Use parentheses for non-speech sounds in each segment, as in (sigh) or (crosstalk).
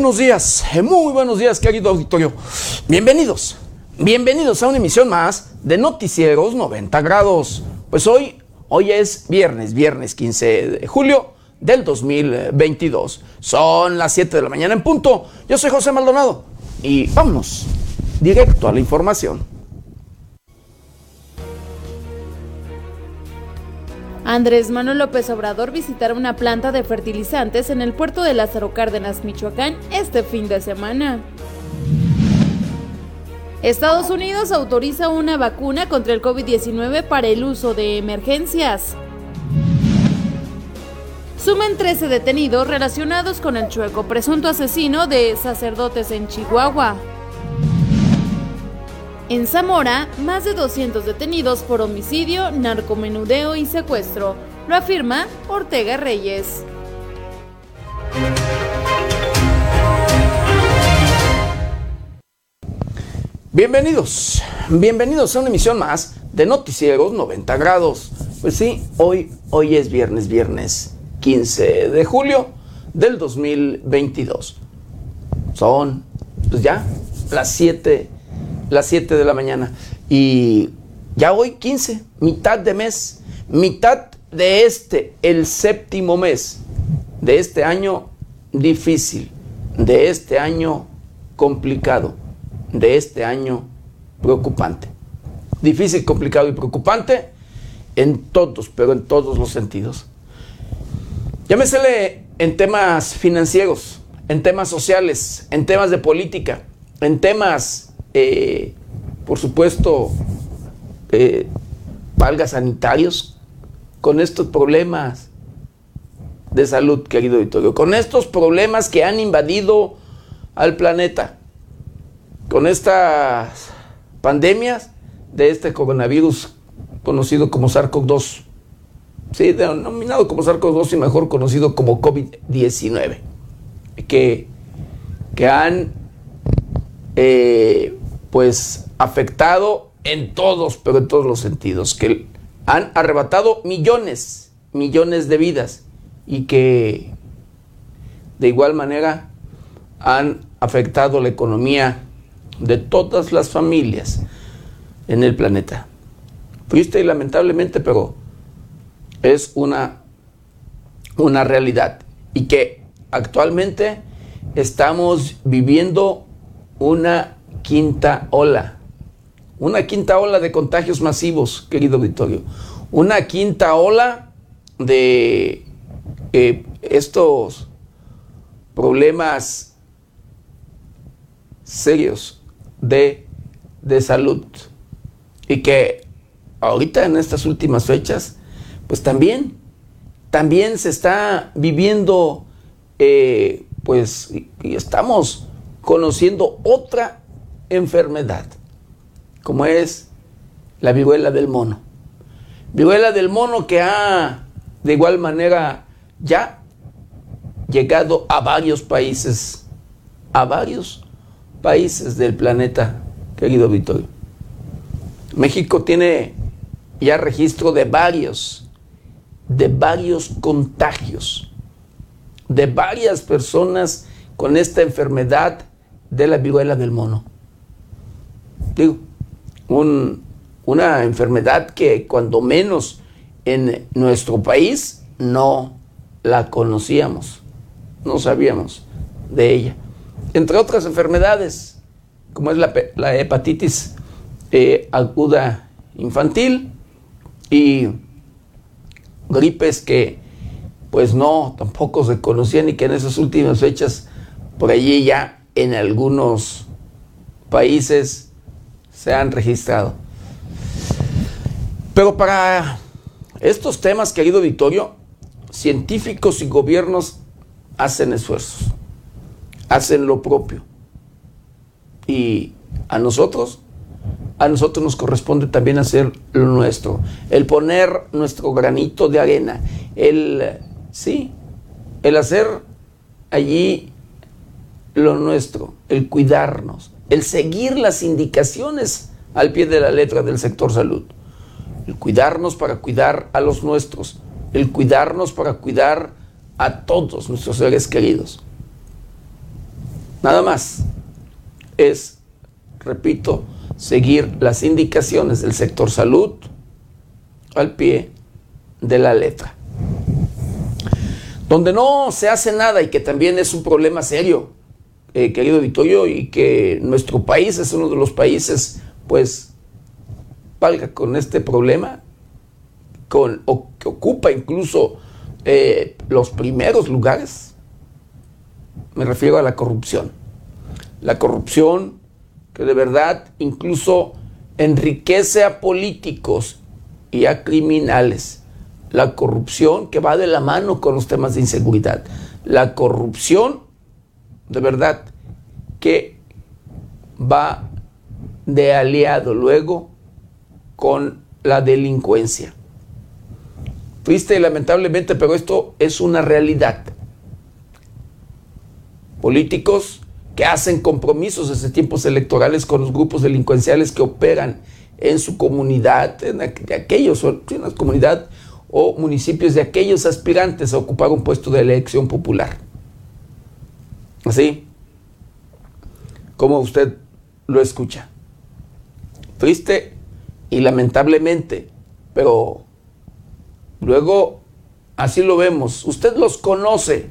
buenos días, muy buenos días, querido auditorio. Bienvenidos, bienvenidos a una emisión más de Noticieros 90 grados. Pues hoy, hoy es viernes, viernes 15 de julio del 2022. Son las 7 de la mañana en punto. Yo soy José Maldonado y vámonos directo a la información. Andrés Manuel López Obrador visitará una planta de fertilizantes en el puerto de Lázaro Cárdenas, Michoacán, este fin de semana. Estados Unidos autoriza una vacuna contra el COVID-19 para el uso de emergencias. Sumen 13 detenidos relacionados con el chueco, presunto asesino de sacerdotes en Chihuahua. En Zamora, más de 200 detenidos por homicidio, narcomenudeo y secuestro, lo afirma Ortega Reyes. Bienvenidos, bienvenidos a una emisión más de Noticieros 90 grados. Pues sí, hoy, hoy es viernes, viernes 15 de julio del 2022. Son, pues ya, las 7 las 7 de la mañana. Y ya hoy 15, mitad de mes, mitad de este, el séptimo mes de este año difícil, de este año complicado, de este año preocupante. Difícil, complicado y preocupante en todos, pero en todos los sentidos. Llámesele en temas financieros, en temas sociales, en temas de política, en temas eh, por supuesto, eh, sanitarios, con estos problemas de salud, querido auditorio, con estos problemas que han invadido al planeta, con estas pandemias de este coronavirus conocido como SARS-CoV-2, sí, denominado como SARS-CoV-2 y mejor conocido como COVID-19, que, que han eh, pues afectado en todos, pero en todos los sentidos, que han arrebatado millones, millones de vidas y que de igual manera han afectado la economía de todas las familias en el planeta. Fuiste lamentablemente, pero es una, una realidad y que actualmente estamos viviendo una quinta ola. Una quinta ola de contagios masivos, querido auditorio. Una quinta ola de eh, estos problemas serios de, de salud. Y que ahorita en estas últimas fechas, pues también, también se está viviendo, eh, pues, y estamos conociendo otra enfermedad, como es la viruela del mono. Viruela del mono que ha de igual manera ya llegado a varios países, a varios países del planeta, querido Victorio. México tiene ya registro de varios, de varios contagios, de varias personas con esta enfermedad de la viruela del mono digo, una enfermedad que cuando menos en nuestro país no la conocíamos, no sabíamos de ella. Entre otras enfermedades, como es la, hepatitis eh, aguda infantil y gripes que pues no, tampoco se conocían y que en esas últimas fechas por allí ya en algunos países se han registrado. Pero para estos temas, querido Victorio, científicos y gobiernos hacen esfuerzos, hacen lo propio. Y a nosotros, a nosotros nos corresponde también hacer lo nuestro, el poner nuestro granito de arena, el, sí, el hacer allí lo nuestro, el cuidarnos, el seguir las indicaciones al pie de la letra del sector salud. El cuidarnos para cuidar a los nuestros. El cuidarnos para cuidar a todos nuestros seres queridos. Nada más es, repito, seguir las indicaciones del sector salud al pie de la letra. Donde no se hace nada y que también es un problema serio, eh, querido Vitorio, y que nuestro país es uno de los países, pues, valga con este problema, con, o que ocupa incluso eh, los primeros lugares, me refiero a la corrupción. La corrupción que de verdad incluso enriquece a políticos y a criminales. La corrupción que va de la mano con los temas de inseguridad. La corrupción, de verdad, que va de aliado luego con la delincuencia. Triste y lamentablemente, pero esto es una realidad. Políticos que hacen compromisos desde tiempos electorales con los grupos delincuenciales que operan en su comunidad, en aquellos, en la comunidad o municipios de aquellos aspirantes a ocupar un puesto de elección popular. Así como usted lo escucha. Triste y lamentablemente, pero luego así lo vemos. Usted los conoce,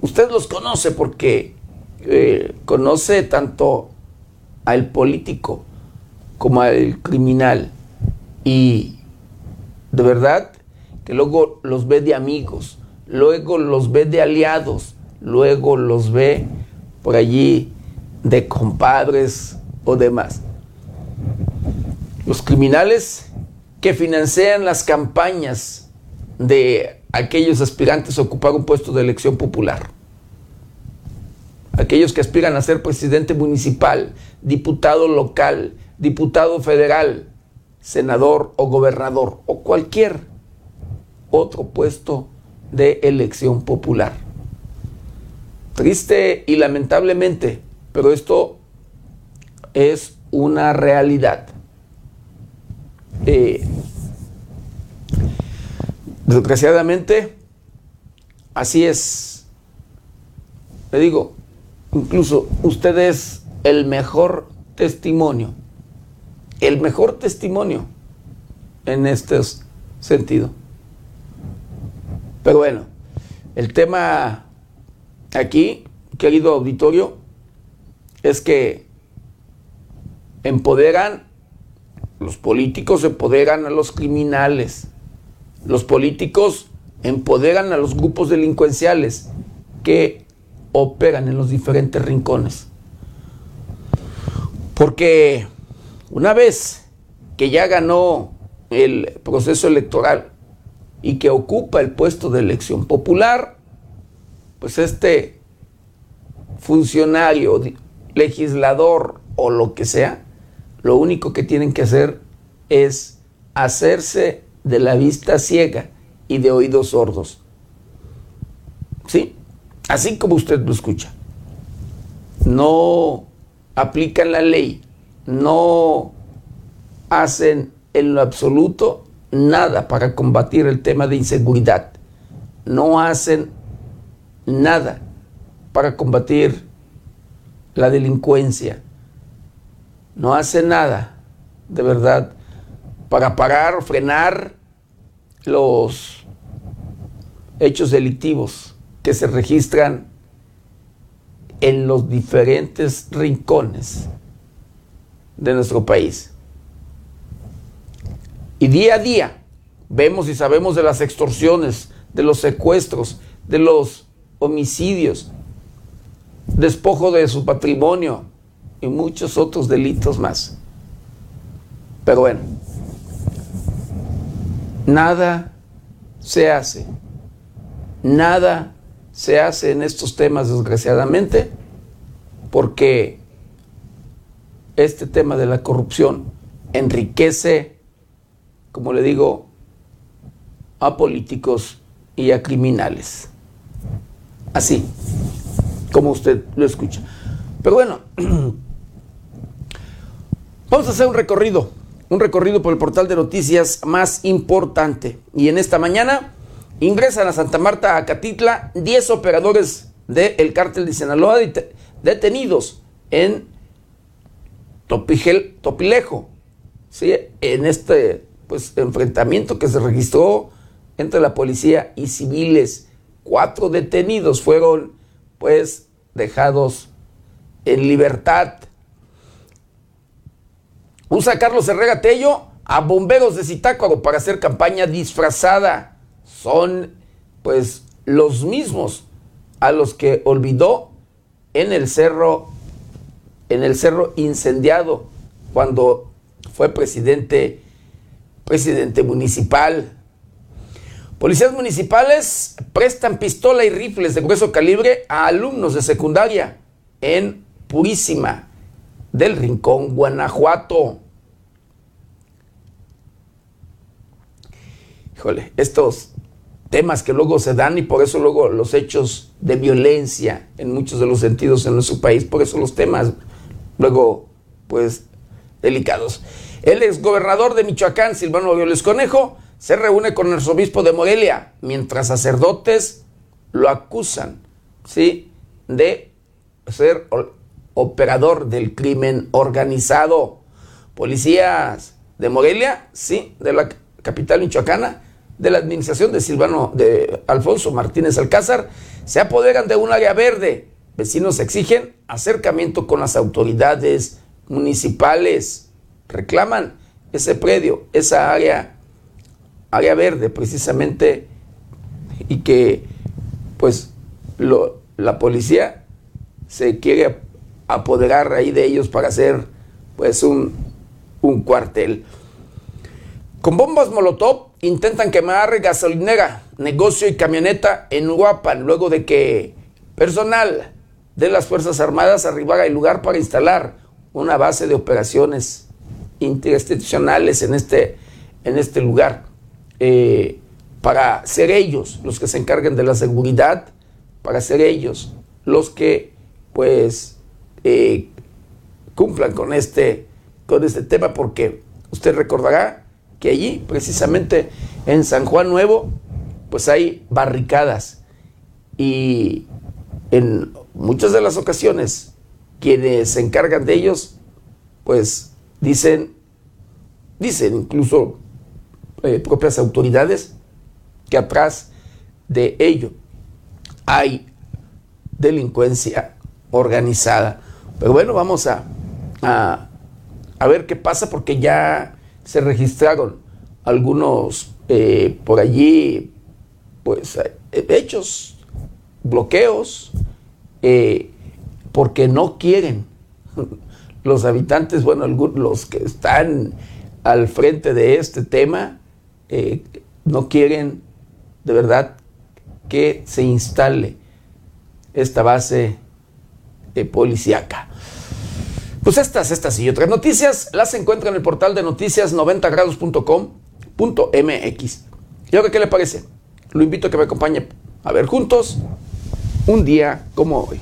usted los conoce porque eh, conoce tanto al político como al criminal y de verdad que luego los ve de amigos, luego los ve de aliados, luego los ve por allí de compadres o demás. Los criminales que financian las campañas de aquellos aspirantes a ocupar un puesto de elección popular aquellos que aspiran a ser presidente municipal, diputado local, diputado federal, senador o gobernador o cualquier otro puesto de elección popular. Triste y lamentablemente, pero esto es una realidad. Eh, desgraciadamente, así es. Le digo, Incluso usted es el mejor testimonio, el mejor testimonio en este sentido. Pero bueno, el tema aquí, querido auditorio, es que empoderan, los políticos empoderan a los criminales, los políticos empoderan a los grupos delincuenciales que operan en los diferentes rincones. Porque una vez que ya ganó el proceso electoral y que ocupa el puesto de elección popular, pues este funcionario, legislador o lo que sea, lo único que tienen que hacer es hacerse de la vista ciega y de oídos sordos. ¿Sí? Así como usted lo escucha. No aplican la ley, no hacen en lo absoluto nada para combatir el tema de inseguridad. No hacen nada para combatir la delincuencia. No hacen nada, de verdad, para parar, frenar los hechos delictivos que se registran en los diferentes rincones de nuestro país. Y día a día vemos y sabemos de las extorsiones, de los secuestros, de los homicidios, despojo de su patrimonio y muchos otros delitos más. Pero bueno, nada se hace, nada se hace en estos temas, desgraciadamente, porque este tema de la corrupción enriquece, como le digo, a políticos y a criminales. Así, como usted lo escucha. Pero bueno, (clears throat) vamos a hacer un recorrido, un recorrido por el portal de noticias más importante. Y en esta mañana Ingresan a Santa Marta, a Catitla, 10 operadores del cártel de Sinaloa detenidos en Topigel, Topilejo, ¿sí? en este pues, enfrentamiento que se registró entre la policía y civiles. Cuatro detenidos fueron pues dejados en libertad. Usa Carlos Herrera Tello a bomberos de Zitácuaro para hacer campaña disfrazada. Son pues los mismos a los que olvidó en el cerro en el cerro incendiado cuando fue presidente presidente municipal. Policías municipales prestan pistola y rifles de grueso calibre a alumnos de secundaria en Purísima del Rincón, Guanajuato. Híjole, estos temas que luego se dan y por eso luego los hechos de violencia en muchos de los sentidos en nuestro país, por eso los temas luego pues delicados. El exgobernador de Michoacán, Silvano Violes Conejo, se reúne con el arzobispo de Morelia, mientras sacerdotes lo acusan, ¿sí? De ser operador del crimen organizado. Policías de Morelia, sí, de la capital michoacana, de la administración de Silvano, de Alfonso Martínez Alcázar, se apoderan de un área verde. Vecinos exigen acercamiento con las autoridades municipales. Reclaman ese predio, esa área, área verde precisamente, y que pues la policía se quiere apoderar ahí de ellos para hacer pues un, un cuartel. Con bombas Molotov intentan quemar gasolinera, negocio y camioneta en Huapan luego de que personal de las Fuerzas Armadas arribara al lugar para instalar una base de operaciones interinstitucionales en este, en este lugar, eh, para ser ellos los que se encarguen de la seguridad, para ser ellos los que pues eh, cumplan con este, con este tema, porque usted recordará que allí, precisamente en San Juan Nuevo, pues hay barricadas. Y en muchas de las ocasiones quienes se encargan de ellos, pues dicen, dicen incluso eh, propias autoridades que atrás de ello hay delincuencia organizada. Pero bueno, vamos a, a, ver qué pasa porque ya se registraron algunos eh, por allí, pues, eh, hechos, bloqueos, porque no quieren (laughs) los habitantes, bueno, algunos, los que están al frente de este tema, no quieren de verdad que se instale esta base policíaca. Pues estas, estas y otras noticias las encuentra en el portal de noticias 90grados.com.mx. ¿Y ahora qué le parece? Lo invito a que me acompañe a ver juntos un día como hoy.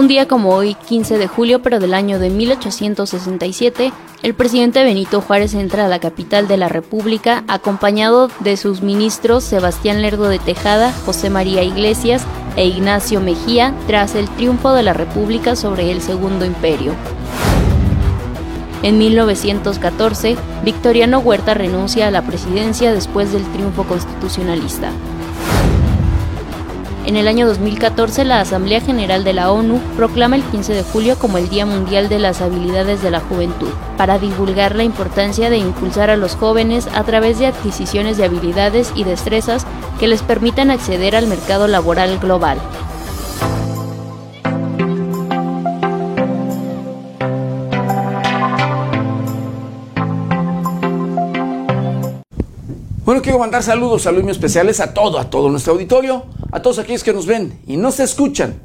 Un día como hoy, 15 de julio, pero del año de 1867, el presidente Benito Juárez entra a la capital de la República acompañado de sus ministros Sebastián Lerdo de Tejada, José María Iglesias e Ignacio Mejía tras el triunfo de la República sobre el Segundo Imperio. En 1914, Victoriano Huerta renuncia a la presidencia después del triunfo constitucionalista. En el año 2014, la Asamblea General de la ONU proclama el 15 de julio como el Día Mundial de las Habilidades de la Juventud, para divulgar la importancia de impulsar a los jóvenes a través de adquisiciones de habilidades y destrezas que les permitan acceder al mercado laboral global. Bueno, quiero mandar saludos, saludos especiales a todo, a todo nuestro auditorio, a todos aquellos que nos ven y nos escuchan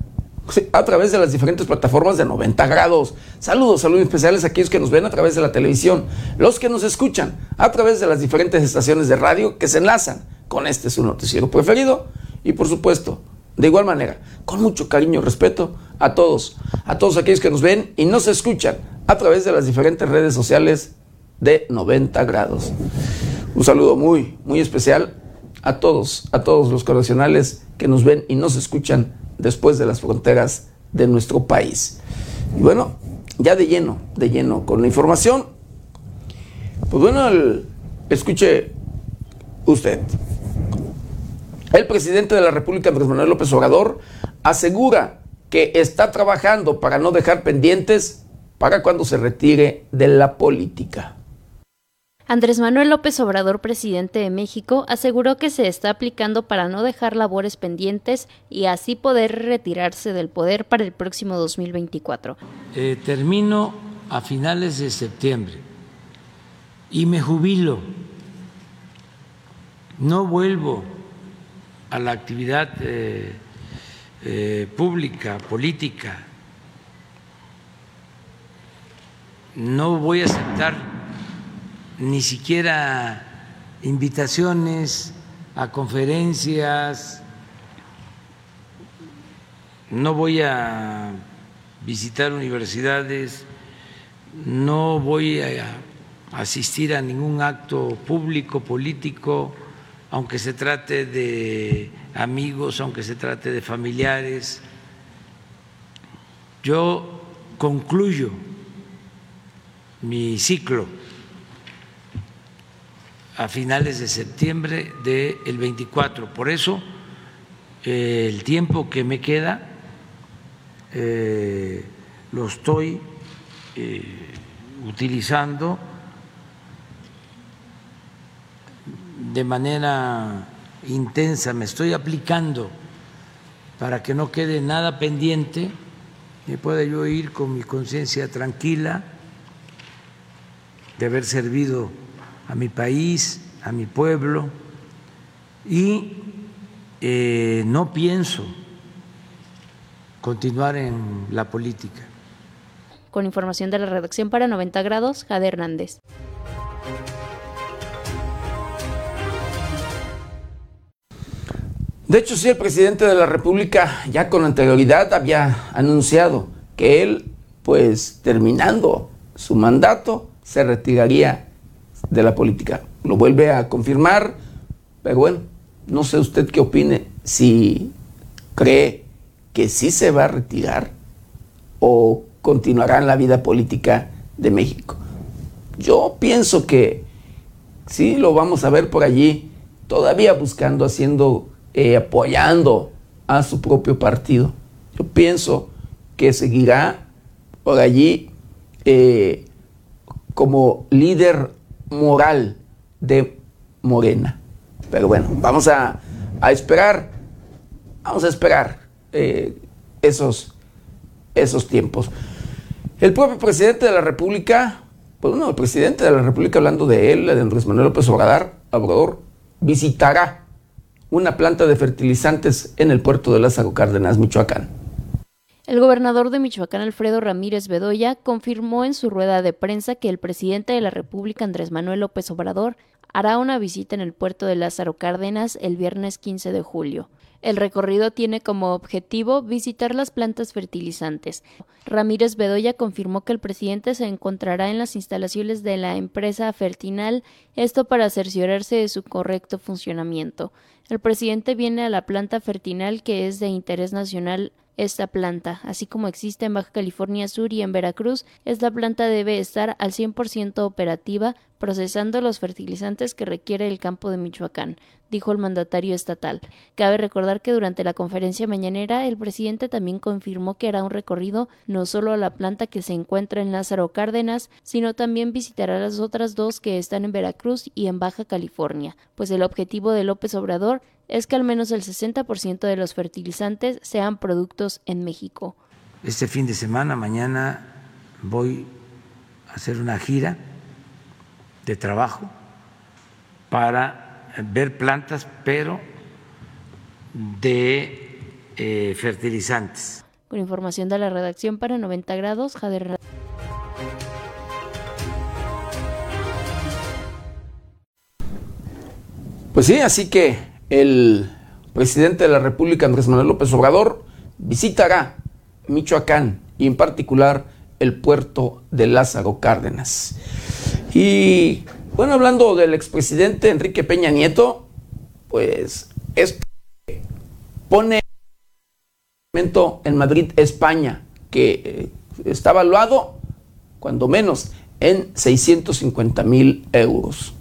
a través de las diferentes plataformas de 90 grados. Saludos, saludos especiales a aquellos que nos ven a través de la televisión, los que nos escuchan a través de las diferentes estaciones de radio que se enlazan con este su noticiero preferido y por supuesto, de igual manera, con mucho cariño y respeto a todos, a todos aquellos que nos ven y nos escuchan a través de las diferentes redes sociales de 90 grados. Un saludo muy, muy especial a todos, a todos los correccionales que nos ven y nos escuchan después de las fronteras de nuestro país. Y bueno, ya de lleno, de lleno con la información. Pues bueno, escuche usted. El presidente de la República, Andrés Manuel López Obrador, asegura que está trabajando para no dejar pendientes para cuando se retire de la política. Andrés Manuel López Obrador, presidente de México, aseguró que se está aplicando para no dejar labores pendientes y así poder retirarse del poder para el próximo 2024. Eh, termino a finales de septiembre y me jubilo. No vuelvo a la actividad eh, eh, pública, política. No voy a aceptar ni siquiera invitaciones a conferencias, no voy a visitar universidades, no voy a asistir a ningún acto público, político, aunque se trate de amigos, aunque se trate de familiares. Yo concluyo mi ciclo a finales de septiembre del 24. Por eso, eh, el tiempo que me queda eh, lo estoy eh, utilizando de manera intensa, me estoy aplicando para que no quede nada pendiente y pueda yo ir con mi conciencia tranquila de haber servido a mi país, a mi pueblo, y eh, no pienso continuar en la política. Con información de la redacción para 90 grados, Jade Hernández. De hecho, sí, el presidente de la República ya con anterioridad había anunciado que él, pues terminando su mandato, se retiraría de la política. Lo vuelve a confirmar, pero bueno, no sé usted qué opine, si cree que sí se va a retirar o continuará en la vida política de México. Yo pienso que sí lo vamos a ver por allí, todavía buscando, haciendo, eh, apoyando a su propio partido. Yo pienso que seguirá por allí eh, como líder moral de Morena. Pero bueno, vamos a, esperar, vamos a esperar eh, esos, esos tiempos. El propio presidente de la República, pues bueno, el presidente de la República, hablando de él, de Andrés Manuel López Obrador, Obrador visitará una planta de fertilizantes en el puerto de Lázaro Cárdenas, Michoacán. El gobernador de Michoacán, Alfredo Ramírez Bedoya, confirmó en su rueda de prensa que el presidente de la República, Andrés Manuel López Obrador, hará una visita en el puerto de Lázaro Cárdenas el viernes 15 de julio. El recorrido tiene como objetivo visitar las plantas fertilizantes. Ramírez Bedoya confirmó que el presidente se encontrará en las instalaciones de la empresa Fertinal, esto para cerciorarse de su correcto funcionamiento. El presidente viene a la planta Fertinal que es de interés nacional esta planta, así como existe en Baja California Sur y en Veracruz, esta planta debe estar al 100% operativa procesando los fertilizantes que requiere el campo de Michoacán, dijo el mandatario estatal. Cabe recordar que durante la conferencia mañanera el presidente también confirmó que hará un recorrido no solo a la planta que se encuentra en Lázaro Cárdenas, sino también visitará las otras dos que están en Veracruz y en Baja California, pues el objetivo de López Obrador es que al menos el 60% de los fertilizantes sean productos en México. Este fin de semana, mañana, voy a hacer una gira de trabajo para ver plantas, pero de eh, fertilizantes. Con información de la redacción para 90 grados, Jader. Pues sí, así que el presidente de la República, Andrés Manuel López Obrador, visitará Michoacán y en particular el puerto de Lázaro Cárdenas. Y bueno, hablando del expresidente Enrique Peña Nieto, pues esto pone en Madrid, España, que eh, está evaluado, cuando menos, en 650 mil euros.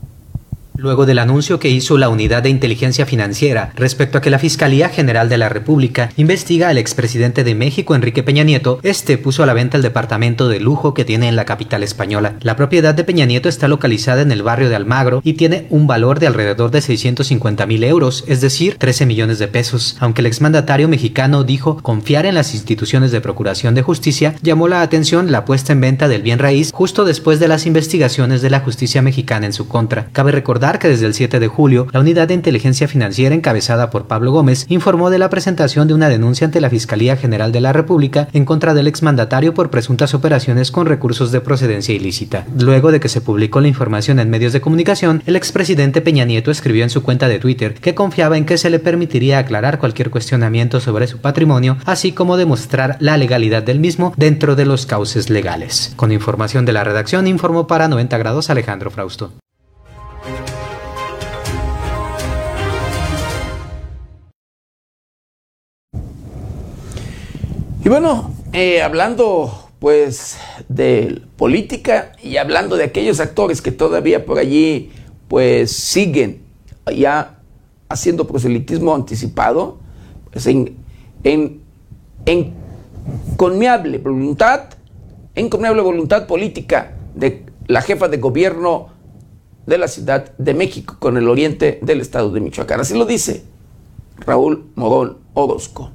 Luego del anuncio que hizo la Unidad de Inteligencia Financiera respecto a que la Fiscalía General de la República investiga al expresidente de México, Enrique Peña Nieto, este puso a la venta el departamento de lujo que tiene en la capital española. La propiedad de Peña Nieto está localizada en el barrio de Almagro y tiene un valor de alrededor de 650 mil euros, es decir, 13 millones de pesos. Aunque el exmandatario mexicano dijo confiar en las instituciones de procuración de justicia, llamó la atención la puesta en venta del bien raíz justo después de las investigaciones de la justicia mexicana en su contra. Cabe recordar que desde el 7 de julio, la Unidad de Inteligencia Financiera encabezada por Pablo Gómez informó de la presentación de una denuncia ante la Fiscalía General de la República en contra del exmandatario por presuntas operaciones con recursos de procedencia ilícita. Luego de que se publicó la información en medios de comunicación, el expresidente Peña Nieto escribió en su cuenta de Twitter que confiaba en que se le permitiría aclarar cualquier cuestionamiento sobre su patrimonio, así como demostrar la legalidad del mismo dentro de los cauces legales. Con información de la redacción informó para 90 grados Alejandro Frausto. Y bueno, eh, hablando pues de política y hablando de aquellos actores que todavía por allí pues siguen ya haciendo proselitismo anticipado, pues en, en, en conmiable voluntad, encomiable voluntad política de la jefa de gobierno de la Ciudad de México con el oriente del estado de Michoacán. Así lo dice Raúl Morón Orozco.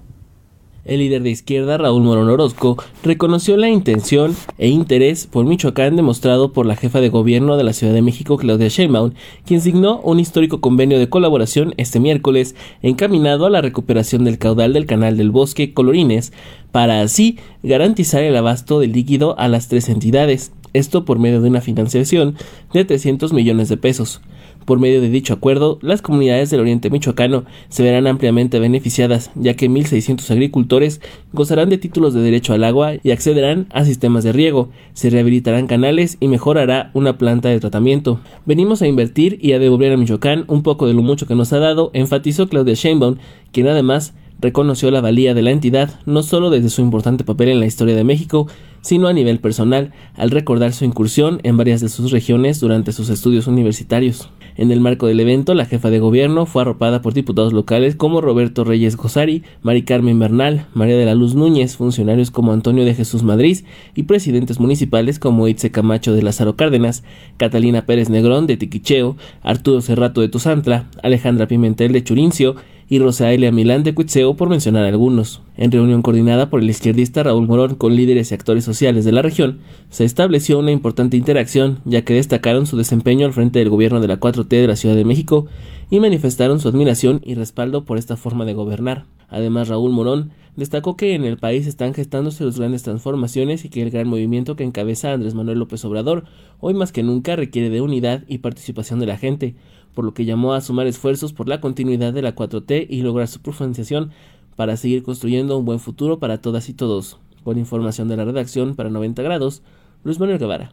El líder de izquierda, Raúl Morón Orozco, reconoció la intención e interés por Michoacán demostrado por la jefa de gobierno de la Ciudad de México, Claudia Sheinbaum, quien signó un histórico convenio de colaboración este miércoles encaminado a la recuperación del caudal del canal del bosque Colorines, para así garantizar el abasto del líquido a las tres entidades, esto por medio de una financiación de 300 millones de pesos. Por medio de dicho acuerdo, las comunidades del oriente michoacano se verán ampliamente beneficiadas, ya que 1.600 agricultores gozarán de títulos de derecho al agua y accederán a sistemas de riego, se rehabilitarán canales y mejorará una planta de tratamiento. Venimos a invertir y a devolver a Michoacán un poco de lo mucho que nos ha dado, enfatizó Claudia Sheinbaum, quien además reconoció la valía de la entidad no solo desde su importante papel en la historia de México, sino a nivel personal, al recordar su incursión en varias de sus regiones durante sus estudios universitarios. En el marco del evento, la jefa de gobierno fue arropada por diputados locales como Roberto Reyes Gozari, Mari Carmen Bernal, María de la Luz Núñez, funcionarios como Antonio de Jesús Madrid y presidentes municipales como Itze Camacho de Lázaro Cárdenas, Catalina Pérez Negrón de Tiquicheo, Arturo Cerrato de Tuzantla, Alejandra Pimentel de Churincio, y Rosaelia Milán de Cuitzeo, por mencionar algunos. En reunión coordinada por el izquierdista Raúl Morón con líderes y actores sociales de la región, se estableció una importante interacción, ya que destacaron su desempeño al frente del gobierno de la 4T de la Ciudad de México y manifestaron su admiración y respaldo por esta forma de gobernar. Además, Raúl Morón destacó que en el país están gestándose las grandes transformaciones y que el gran movimiento que encabeza Andrés Manuel López Obrador hoy más que nunca requiere de unidad y participación de la gente, por lo que llamó a sumar esfuerzos por la continuidad de la 4T y lograr su profundización para seguir construyendo un buen futuro para todas y todos. Con información de la redacción para 90 grados, Luis Manuel Guevara.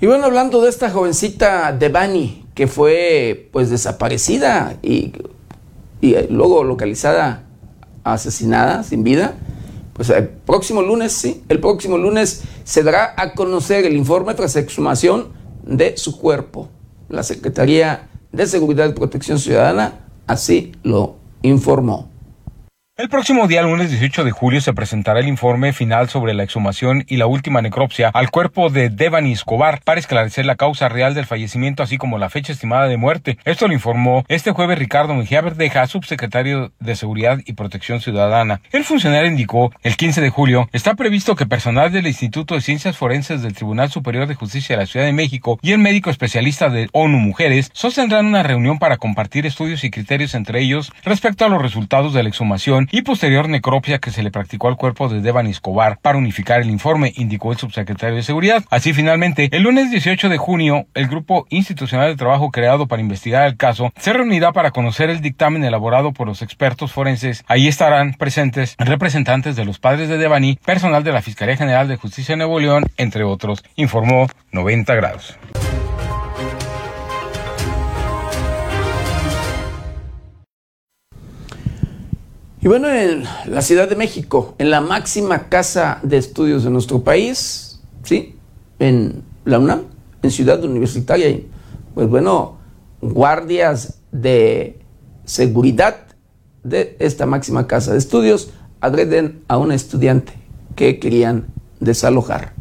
Y bueno, hablando de esta jovencita Devani, que fue pues desaparecida y, y luego localizada, asesinada, sin vida, pues el próximo lunes, sí, el próximo lunes se dará a conocer el informe tras exhumación de su cuerpo. La Secretaría de Seguridad y Protección Ciudadana así lo informó. El próximo día, lunes 18 de julio, se presentará el informe final sobre la exhumación y la última necropsia al cuerpo de Devani Escobar para esclarecer la causa real del fallecimiento, así como la fecha estimada de muerte. Esto lo informó este jueves Ricardo Mejía Verdeja, subsecretario de Seguridad y Protección Ciudadana. El funcionario indicó, el 15 de julio, está previsto que personal del Instituto de Ciencias Forenses del Tribunal Superior de Justicia de la Ciudad de México y el médico especialista de ONU Mujeres sostendrán una reunión para compartir estudios y criterios entre ellos respecto a los resultados de la exhumación y posterior necropsia que se le practicó al cuerpo de Devan Escobar para unificar el informe, indicó el subsecretario de Seguridad. Así finalmente, el lunes 18 de junio, el grupo institucional de trabajo creado para investigar el caso se reunirá para conocer el dictamen elaborado por los expertos forenses. Ahí estarán presentes representantes de los padres de Devani, personal de la Fiscalía General de Justicia de Nuevo León, entre otros, informó 90 grados. Y bueno, en la Ciudad de México, en la máxima casa de estudios de nuestro país, ¿sí? En la UNAM, en Ciudad Universitaria, pues bueno, guardias de seguridad de esta máxima casa de estudios agreden a un estudiante que querían desalojar.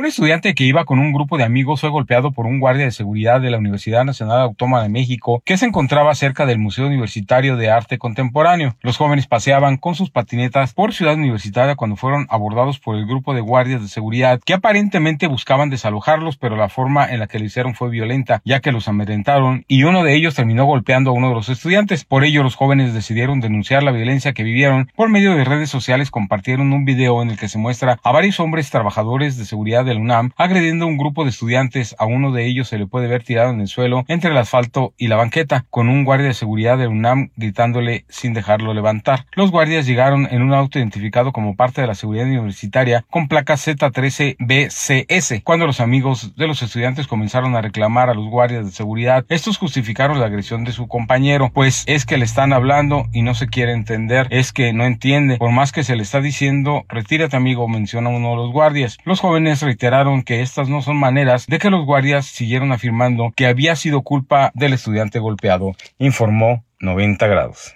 Un estudiante que iba con un grupo de amigos fue golpeado por un guardia de seguridad de la Universidad Nacional Autónoma de México que se encontraba cerca del Museo Universitario de Arte Contemporáneo. Los jóvenes paseaban con sus patinetas por Ciudad Universitaria cuando fueron abordados por el grupo de guardias de seguridad que aparentemente buscaban desalojarlos, pero la forma en la que lo hicieron fue violenta, ya que los amedrentaron y uno de ellos terminó golpeando a uno de los estudiantes. Por ello, los jóvenes decidieron denunciar la violencia que vivieron. Por medio de redes sociales compartieron un video en el que se muestra a varios hombres trabajadores de seguridad del UNAM agrediendo a un grupo de estudiantes. A uno de ellos se le puede ver tirado en el suelo entre el asfalto y la banqueta, con un guardia de seguridad del UNAM gritándole sin dejarlo levantar. Los guardias llegaron en un auto identificado como parte de la seguridad universitaria con placa Z13BCS. Cuando los amigos de los estudiantes comenzaron a reclamar a los guardias de seguridad, estos justificaron la agresión de su compañero, pues es que le están hablando y no se quiere entender, es que no entiende, por más que se le está diciendo, retírate amigo, menciona uno de los guardias. Los jóvenes reiteraron que estas no son maneras de que los guardias siguieron afirmando que había sido culpa del estudiante golpeado, informó 90 grados.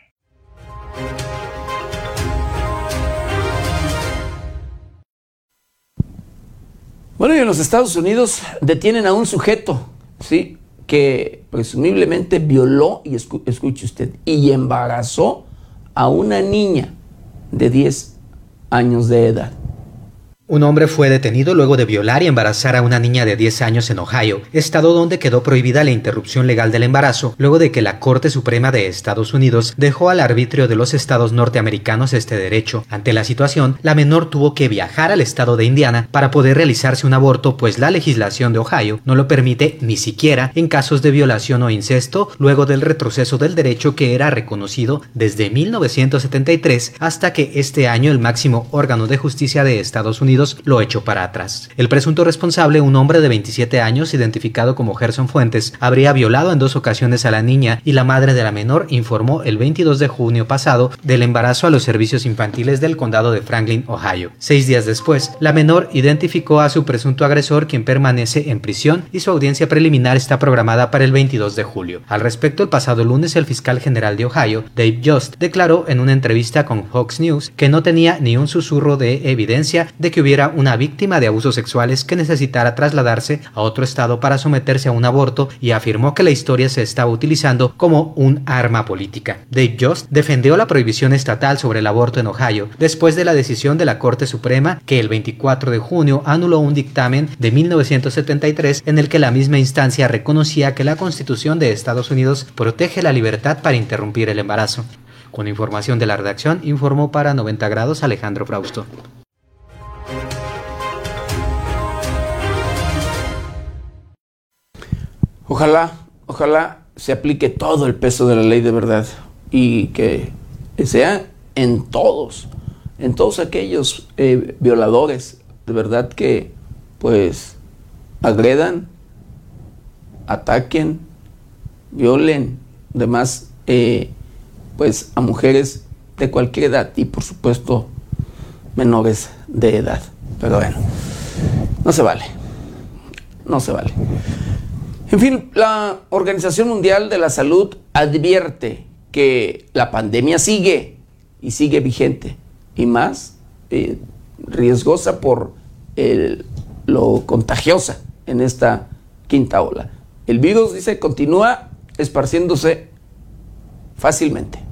Bueno, y en los Estados Unidos detienen a un sujeto, ¿sí? Que presumiblemente violó, y escuche usted, y embarazó a una niña de 10 años de edad. Un hombre fue detenido luego de violar y embarazar a una niña de 10 años en Ohio, estado donde quedó prohibida la interrupción legal del embarazo, luego de que la Corte Suprema de Estados Unidos dejó al arbitrio de los estados norteamericanos este derecho. Ante la situación, la menor tuvo que viajar al estado de Indiana para poder realizarse un aborto, pues la legislación de Ohio no lo permite ni siquiera en casos de violación o incesto, luego del retroceso del derecho que era reconocido desde 1973 hasta que este año el máximo órgano de justicia de Estados Unidos lo echó para atrás. El presunto responsable, un hombre de 27 años identificado como Gerson Fuentes, habría violado en dos ocasiones a la niña y la madre de la menor informó el 22 de junio pasado del embarazo a los servicios infantiles del condado de Franklin, Ohio. Seis días después, la menor identificó a su presunto agresor quien permanece en prisión y su audiencia preliminar está programada para el 22 de julio. Al respecto, el pasado lunes el fiscal general de Ohio, Dave Just, declaró en una entrevista con Fox News que no tenía ni un susurro de evidencia de que hubiera una víctima de abusos sexuales que necesitara trasladarse a otro estado para someterse a un aborto y afirmó que la historia se estaba utilizando como un arma política. Dave Just defendió la prohibición estatal sobre el aborto en Ohio después de la decisión de la Corte Suprema que el 24 de junio anuló un dictamen de 1973 en el que la misma instancia reconocía que la Constitución de Estados Unidos protege la libertad para interrumpir el embarazo. Con información de la redacción, informó para 90 grados Alejandro Frausto. Ojalá, ojalá se aplique todo el peso de la ley de verdad y que sea en todos, en todos aquellos eh, violadores, de verdad que pues agredan, ataquen, violen, demás, eh, pues a mujeres de cualquier edad y por supuesto menores de edad. Pero bueno, no se vale, no se vale. En fin, la Organización Mundial de la Salud advierte que la pandemia sigue y sigue vigente y más eh, riesgosa por lo contagiosa en esta quinta ola. El virus, dice, continúa esparciéndose fácilmente.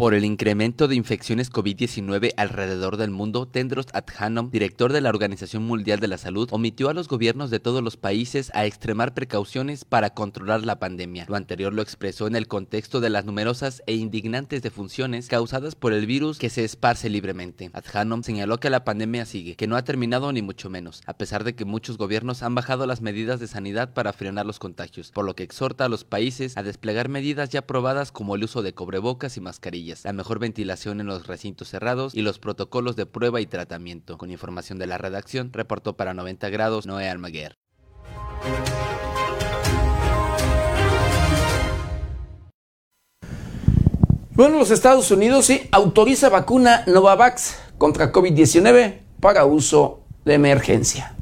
Por el incremento de infecciones COVID-19 alrededor del mundo, Tendros Adhanom, director de la Organización Mundial de la Salud, omitió a los gobiernos de todos los países a extremar precauciones para controlar la pandemia. Lo anterior lo expresó en el contexto de las numerosas e indignantes defunciones causadas por el virus que se esparce libremente. Adhanom señaló que la pandemia sigue, que no ha terminado ni mucho menos, a pesar de que muchos gobiernos han bajado las medidas de sanidad para frenar los contagios, por lo que exhorta a los países a desplegar medidas ya probadas como el uso de cobrebocas y mascarillas la mejor ventilación en los recintos cerrados y los protocolos de prueba y tratamiento. Con información de la redacción, reportó para 90 grados Noé Almaguer. Bueno, los Estados Unidos sí autoriza vacuna Novavax contra COVID-19 para uso de emergencia.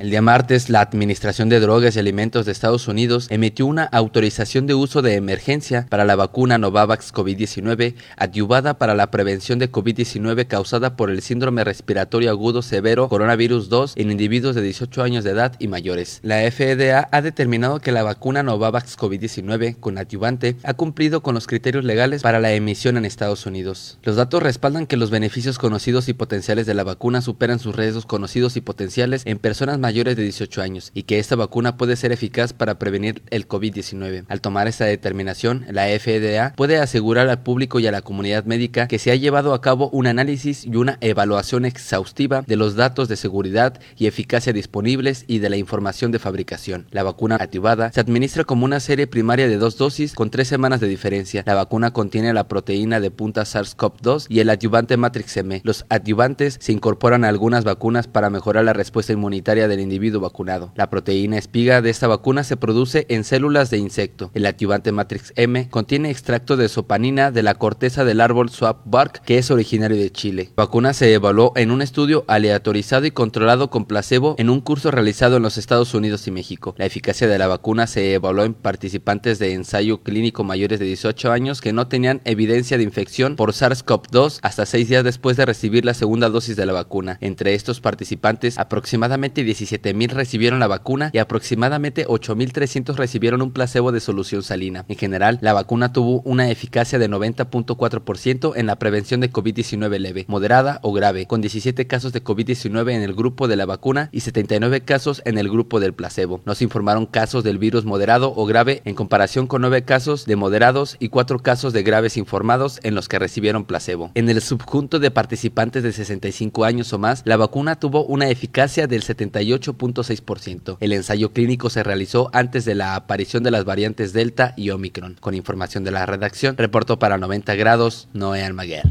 El día martes, la Administración de Drogas y Alimentos de Estados Unidos emitió una autorización de uso de emergencia para la vacuna Novavax COVID-19, adyuvada para la prevención de COVID-19 causada por el síndrome respiratorio agudo severo coronavirus 2 en individuos de 18 años de edad y mayores. La FDA ha determinado que la vacuna Novavax COVID-19 con adyuvante ha cumplido con los criterios legales para la emisión en Estados Unidos. Los datos respaldan que los beneficios conocidos y potenciales de la vacuna superan sus riesgos conocidos y potenciales en personas mayores mayores de 18 años y que esta vacuna puede ser eficaz para prevenir el COVID-19. Al tomar esta determinación, la FDA puede asegurar al público y a la comunidad médica que se ha llevado a cabo un análisis y una evaluación exhaustiva de los datos de seguridad y eficacia disponibles y de la información de fabricación. La vacuna activada se administra como una serie primaria de dos dosis con tres semanas de diferencia. La vacuna contiene la proteína de punta SARS-CoV-2 y el adyuvante Matrix M. Los adyuvantes se incorporan a algunas vacunas para mejorar la respuesta inmunitaria del individuo vacunado. La proteína espiga de esta vacuna se produce en células de insecto. El activante Matrix M contiene extracto de sopanina de la corteza del árbol Swap Bark, que es originario de Chile. La vacuna se evaluó en un estudio aleatorizado y controlado con placebo en un curso realizado en los Estados Unidos y México. La eficacia de la vacuna se evaluó en participantes de ensayo clínico mayores de 18 años que no tenían evidencia de infección por SARS-CoV-2 hasta seis días después de recibir la segunda dosis de la vacuna. Entre estos participantes, aproximadamente 17 mil recibieron la vacuna y aproximadamente 8.300 recibieron un placebo de solución salina. En general, la vacuna tuvo una eficacia de 90.4% en la prevención de COVID-19 leve, moderada o grave, con 17 casos de COVID-19 en el grupo de la vacuna y 79 casos en el grupo del placebo. No se informaron casos del virus moderado o grave en comparación con 9 casos de moderados y 4 casos de graves informados en los que recibieron placebo. En el subjunto de participantes de 65 años o más, la vacuna tuvo una eficacia del 78 8.6%. El ensayo clínico se realizó antes de la aparición de las variantes Delta y Omicron. Con información de la redacción, reportó para 90 grados Noé Almaguer.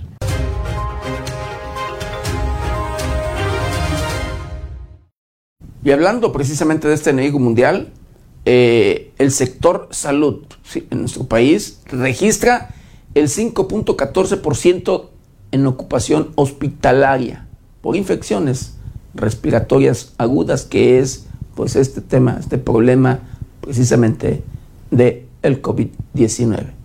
Y hablando precisamente de este enemigo mundial, eh, el sector salud en nuestro país registra el 5.14% en ocupación hospitalaria por infecciones respiratorias agudas, que es pues este tema, este problema precisamente de el COVID-19.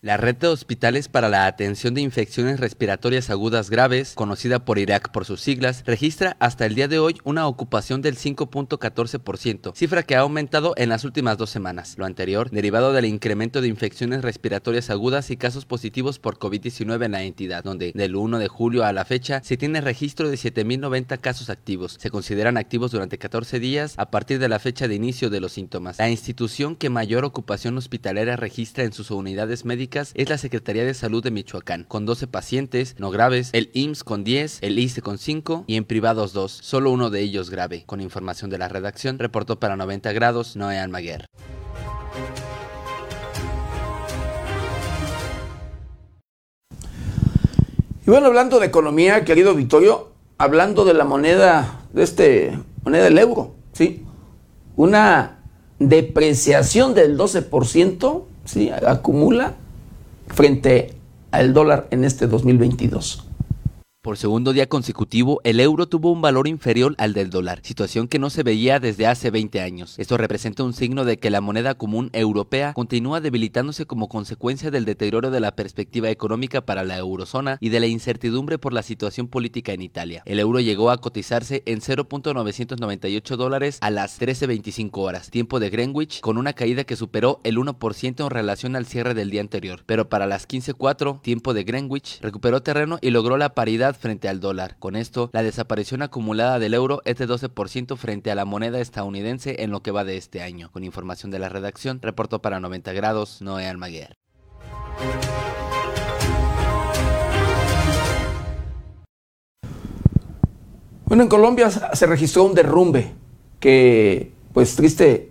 La red de hospitales para la atención de infecciones respiratorias agudas graves, conocida por Irak por sus siglas, registra hasta el día de hoy una ocupación del 5.14%, cifra que ha aumentado en las últimas dos semanas. Lo anterior, derivado del incremento de infecciones respiratorias agudas y casos positivos por COVID-19 en la entidad, donde del 1 de julio a la fecha se tiene registro de 7.090 casos activos. Se consideran activos durante 14 días a partir de la fecha de inicio de los síntomas. La institución que mayor ocupación hospitalaria registra en sus unidades médicas es la Secretaría de Salud de Michoacán, con 12 pacientes no graves, el IMSS con 10, el ICE con 5 y en privados 2, solo uno de ellos grave. Con información de la redacción, reportó para 90 grados Noé Almaguer. Y bueno, hablando de economía, querido Vittorio, hablando de la moneda, de este moneda del euro, ¿sí? Una depreciación del 12%, ¿sí? Acumula frente al dólar en este 2022. Por segundo día consecutivo, el euro tuvo un valor inferior al del dólar, situación que no se veía desde hace 20 años. Esto representa un signo de que la moneda común europea continúa debilitándose como consecuencia del deterioro de la perspectiva económica para la eurozona y de la incertidumbre por la situación política en Italia. El euro llegó a cotizarse en 0.998 dólares a las 13.25 horas, tiempo de Greenwich, con una caída que superó el 1% en relación al cierre del día anterior. Pero para las 15.04, tiempo de Greenwich, recuperó terreno y logró la paridad frente al dólar. Con esto, la desaparición acumulada del euro es de 12% frente a la moneda estadounidense en lo que va de este año. Con información de la redacción, reportó para 90 grados Noé Almaguer. Bueno, en Colombia se registró un derrumbe que, pues triste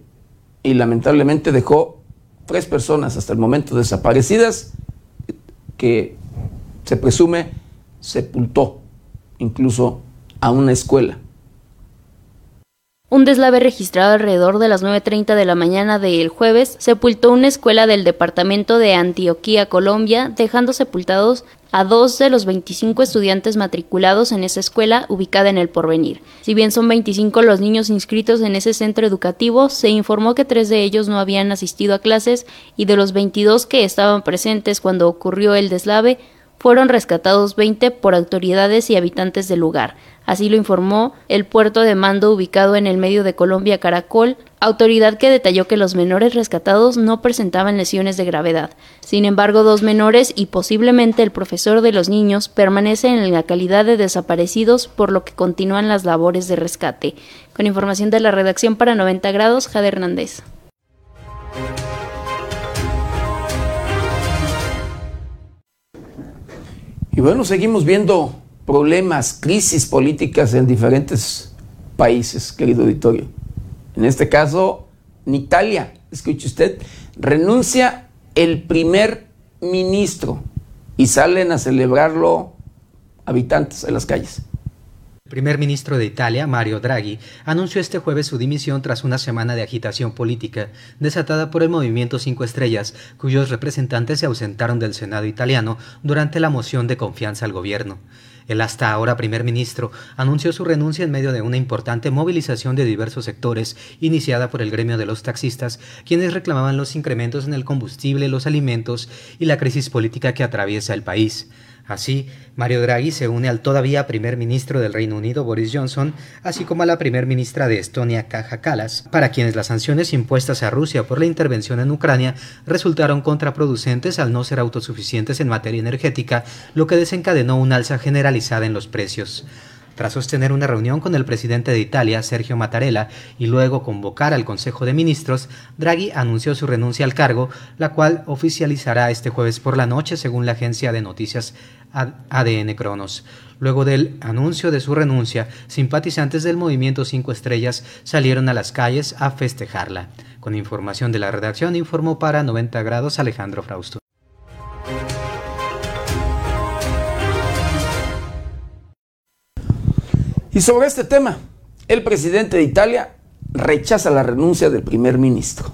y lamentablemente dejó tres personas hasta el momento desaparecidas que se presume sepultó incluso a una escuela. Un deslave registrado alrededor de las 9.30 de la mañana del jueves sepultó una escuela del departamento de Antioquía, Colombia, dejando sepultados a dos de los 25 estudiantes matriculados en esa escuela ubicada en el Porvenir. Si bien son 25 los niños inscritos en ese centro educativo, se informó que tres de ellos no habían asistido a clases y de los 22 que estaban presentes cuando ocurrió el deslave, fueron rescatados 20 por autoridades y habitantes del lugar. Así lo informó el puerto de mando ubicado en el medio de Colombia Caracol, autoridad que detalló que los menores rescatados no presentaban lesiones de gravedad. Sin embargo, dos menores y posiblemente el profesor de los niños permanecen en la calidad de desaparecidos, por lo que continúan las labores de rescate. Con información de la redacción para 90 grados, Jade Hernández. Y bueno, seguimos viendo problemas, crisis políticas en diferentes países, querido auditorio. En este caso, en Italia, escuche usted, renuncia el primer ministro y salen a celebrarlo habitantes en las calles. Primer ministro de Italia, Mario Draghi, anunció este jueves su dimisión tras una semana de agitación política desatada por el movimiento Cinco Estrellas, cuyos representantes se ausentaron del Senado italiano durante la moción de confianza al gobierno. El hasta ahora primer ministro anunció su renuncia en medio de una importante movilización de diversos sectores iniciada por el gremio de los taxistas, quienes reclamaban los incrementos en el combustible, los alimentos y la crisis política que atraviesa el país. Así, Mario Draghi se une al todavía primer ministro del Reino Unido, Boris Johnson, así como a la primer ministra de Estonia, Kaja Kallas, para quienes las sanciones impuestas a Rusia por la intervención en Ucrania resultaron contraproducentes al no ser autosuficientes en materia energética, lo que desencadenó una alza generalizada en los precios. Tras sostener una reunión con el presidente de Italia, Sergio Mattarella, y luego convocar al Consejo de Ministros, Draghi anunció su renuncia al cargo, la cual oficializará este jueves por la noche, según la agencia de noticias ADN Cronos. Luego del anuncio de su renuncia, simpatizantes del movimiento Cinco Estrellas salieron a las calles a festejarla. Con información de la redacción, informó para 90 grados Alejandro Frausto. Y sobre este tema, el presidente de Italia rechaza la renuncia del primer ministro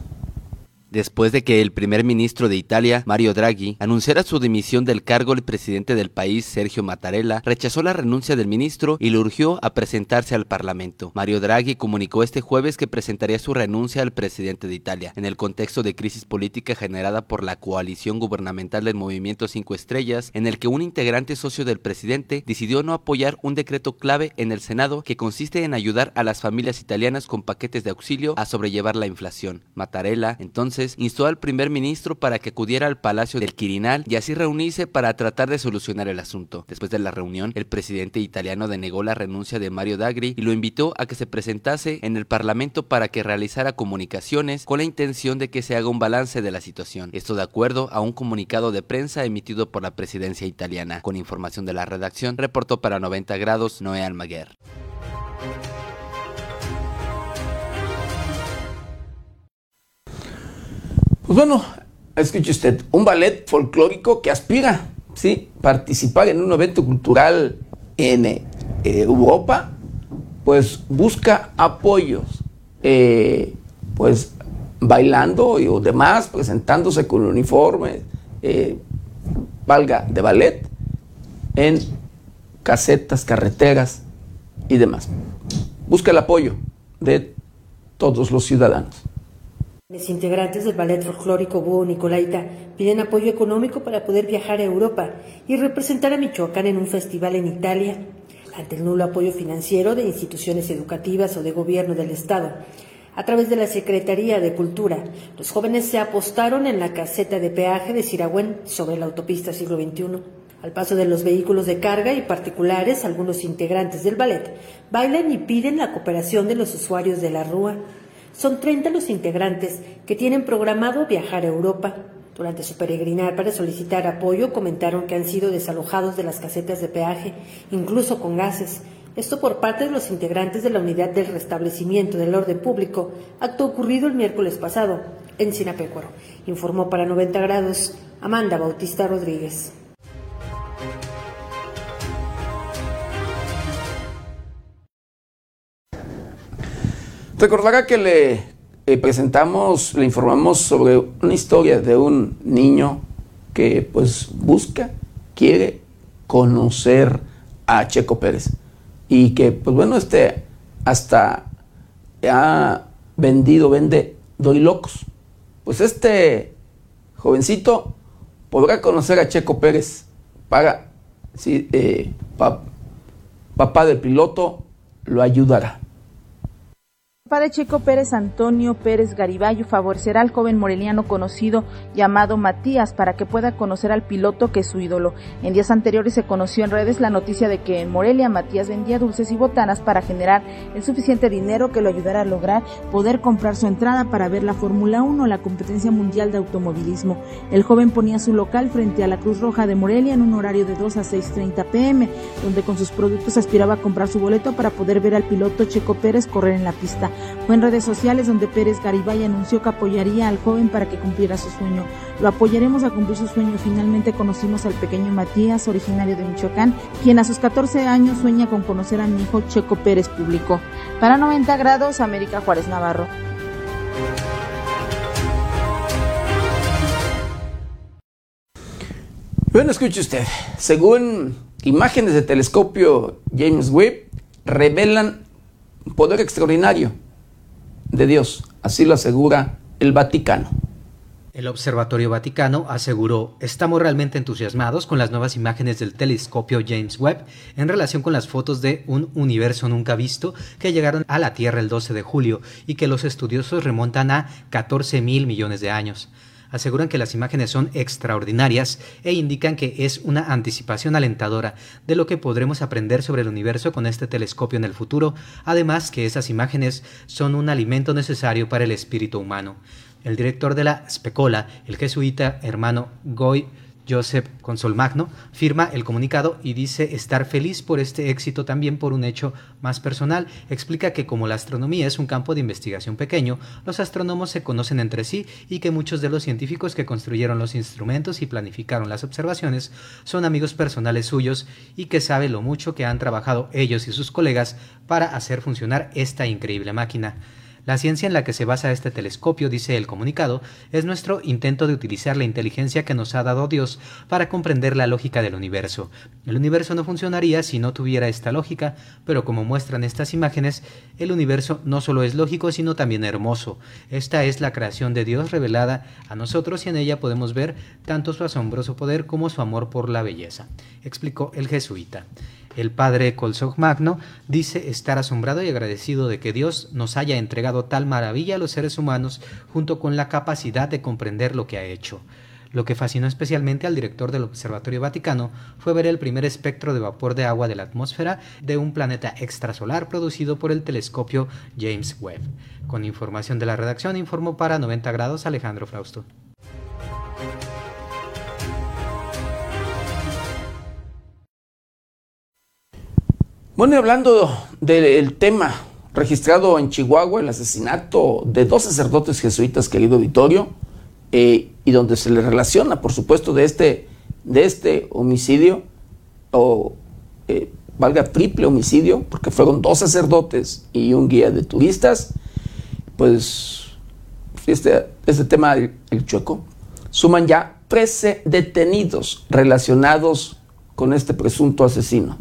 después de que el primer ministro de Italia, Mario Draghi, anunciara su dimisión del cargo, el presidente del país, Sergio Mattarella, rechazó la renuncia del ministro y lo urgió a presentarse al Parlamento. Mario Draghi comunicó este jueves que presentaría su renuncia al presidente de Italia, en el contexto de crisis política generada por la coalición gubernamental del Movimiento Cinco Estrellas, en el que un integrante socio del presidente decidió no apoyar un decreto clave en el Senado que consiste en ayudar a las familias italianas con paquetes de auxilio a sobrellevar la inflación. Mattarella, entonces, instó al primer ministro para que acudiera al Palacio del Quirinal y así reunirse para tratar de solucionar el asunto. Después de la reunión, el presidente italiano denegó la renuncia de Mario Dagri y lo invitó a que se presentase en el Parlamento para que realizara comunicaciones con la intención de que se haga un balance de la situación. Esto de acuerdo a un comunicado de prensa emitido por la presidencia italiana. Con información de la redacción, reportó para 90 grados Noé Almaguer. Pues bueno, escuche usted, un ballet folclórico que aspira, ¿sí? Participar en un evento cultural en eh, Europa, pues busca apoyos, eh, pues bailando y demás, presentándose con uniforme, eh, valga, de ballet, en casetas, carreteras y demás. Busca el apoyo de todos los ciudadanos. Los integrantes del ballet folclórico Búho Nicolaita piden apoyo económico para poder viajar a Europa y representar a Michoacán en un festival en Italia. Ante el nulo apoyo financiero de instituciones educativas o de gobierno del Estado, a través de la Secretaría de Cultura, los jóvenes se apostaron en la caseta de peaje de Siragüen sobre la autopista siglo XXI. Al paso de los vehículos de carga y particulares, algunos integrantes del ballet bailan y piden la cooperación de los usuarios de la Rúa. Son 30 los integrantes que tienen programado viajar a Europa. Durante su peregrinar para solicitar apoyo, comentaron que han sido desalojados de las casetas de peaje, incluso con gases. Esto por parte de los integrantes de la Unidad del Restablecimiento del Orden Público, acto ocurrido el miércoles pasado en Sinapecuaro. Informó para 90 grados Amanda Bautista Rodríguez. Recordará que le eh, presentamos, le informamos sobre una historia de un niño que pues busca, quiere conocer a Checo Pérez. Y que pues bueno, este hasta ha vendido, vende doy locos. Pues este jovencito podrá conocer a Checo Pérez, para, si, eh, papá del piloto lo ayudará de Checo Pérez Antonio Pérez Gariballo favorecerá al joven moreliano conocido llamado Matías para que pueda conocer al piloto que es su ídolo. En días anteriores se conoció en redes la noticia de que en Morelia Matías vendía dulces y botanas para generar el suficiente dinero que lo ayudara a lograr poder comprar su entrada para ver la Fórmula 1, la competencia mundial de automovilismo. El joven ponía su local frente a la Cruz Roja de Morelia en un horario de 2 a 6.30 pm, donde con sus productos aspiraba a comprar su boleto para poder ver al piloto Checo Pérez correr en la pista. Fue en redes sociales donde Pérez Garibay anunció que apoyaría al joven para que cumpliera su sueño. Lo apoyaremos a cumplir su sueño. Finalmente conocimos al pequeño Matías, originario de Michoacán, quien a sus 14 años sueña con conocer a mi hijo Checo Pérez Público. Para 90 grados, América Juárez Navarro. Bueno, escuche usted. Según imágenes de telescopio James Webb, revelan poder extraordinario de Dios. Así lo asegura el Vaticano. El Observatorio Vaticano aseguró, estamos realmente entusiasmados con las nuevas imágenes del telescopio James Webb en relación con las fotos de un universo nunca visto que llegaron a la Tierra el 12 de julio y que los estudiosos remontan a 14 mil millones de años aseguran que las imágenes son extraordinarias e indican que es una anticipación alentadora de lo que podremos aprender sobre el universo con este telescopio en el futuro, además que esas imágenes son un alimento necesario para el espíritu humano. El director de la Specola, el jesuita hermano Goy Joseph Consolmagno firma el comunicado y dice estar feliz por este éxito también por un hecho más personal. Explica que como la astronomía es un campo de investigación pequeño, los astrónomos se conocen entre sí y que muchos de los científicos que construyeron los instrumentos y planificaron las observaciones son amigos personales suyos y que sabe lo mucho que han trabajado ellos y sus colegas para hacer funcionar esta increíble máquina. La ciencia en la que se basa este telescopio, dice el comunicado, es nuestro intento de utilizar la inteligencia que nos ha dado Dios para comprender la lógica del universo. El universo no funcionaría si no tuviera esta lógica, pero como muestran estas imágenes, el universo no solo es lógico, sino también hermoso. Esta es la creación de Dios revelada a nosotros y en ella podemos ver tanto su asombroso poder como su amor por la belleza, explicó el jesuita. El padre Colzog Magno dice estar asombrado y agradecido de que Dios nos haya entregado tal maravilla a los seres humanos junto con la capacidad de comprender lo que ha hecho. Lo que fascinó especialmente al director del Observatorio Vaticano fue ver el primer espectro de vapor de agua de la atmósfera de un planeta extrasolar producido por el telescopio James Webb. Con información de la redacción informó para 90 grados Alejandro Frausto. Bueno, hablando del tema registrado en Chihuahua, el asesinato de dos sacerdotes jesuitas, querido auditorio, eh, y donde se le relaciona, por supuesto, de este, de este homicidio, o eh, valga triple homicidio, porque fueron dos sacerdotes y un guía de turistas, pues este, este tema del el chueco, suman ya 13 detenidos relacionados con este presunto asesino.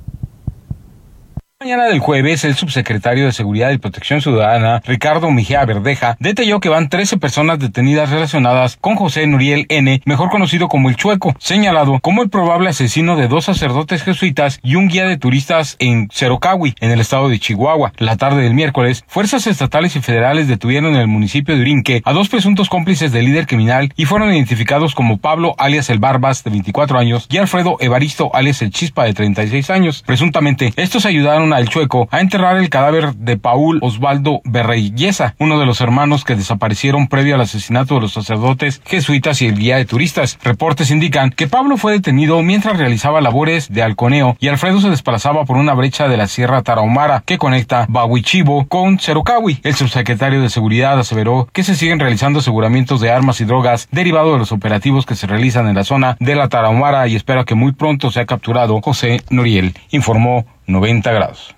Mañana del jueves, el subsecretario de Seguridad y Protección Ciudadana, Ricardo Mejía Verdeja, detalló que van 13 personas detenidas relacionadas con José Nuriel N., mejor conocido como el Chueco, señalado como el probable asesino de dos sacerdotes jesuitas y un guía de turistas en Cerocawi, en el estado de Chihuahua. La tarde del miércoles, fuerzas estatales y federales detuvieron en el municipio de Urinque a dos presuntos cómplices del líder criminal y fueron identificados como Pablo alias el Barbas de 24 años y Alfredo Evaristo alias el Chispa de 36 años. Presuntamente, estos ayudaron al Chueco a enterrar el cadáver de Paul Osvaldo Berreyesa, uno de los hermanos que desaparecieron previo al asesinato de los sacerdotes jesuitas y el guía de turistas. Reportes indican que Pablo fue detenido mientras realizaba labores de halconeo y Alfredo se desplazaba por una brecha de la Sierra Tarahumara que conecta Bahuichivo con Cerocawi. El subsecretario de Seguridad aseveró que se siguen realizando aseguramientos de armas y drogas derivados de los operativos que se realizan en la zona de la Tarahumara y espera que muy pronto sea capturado José Noriel, informó 90 grados.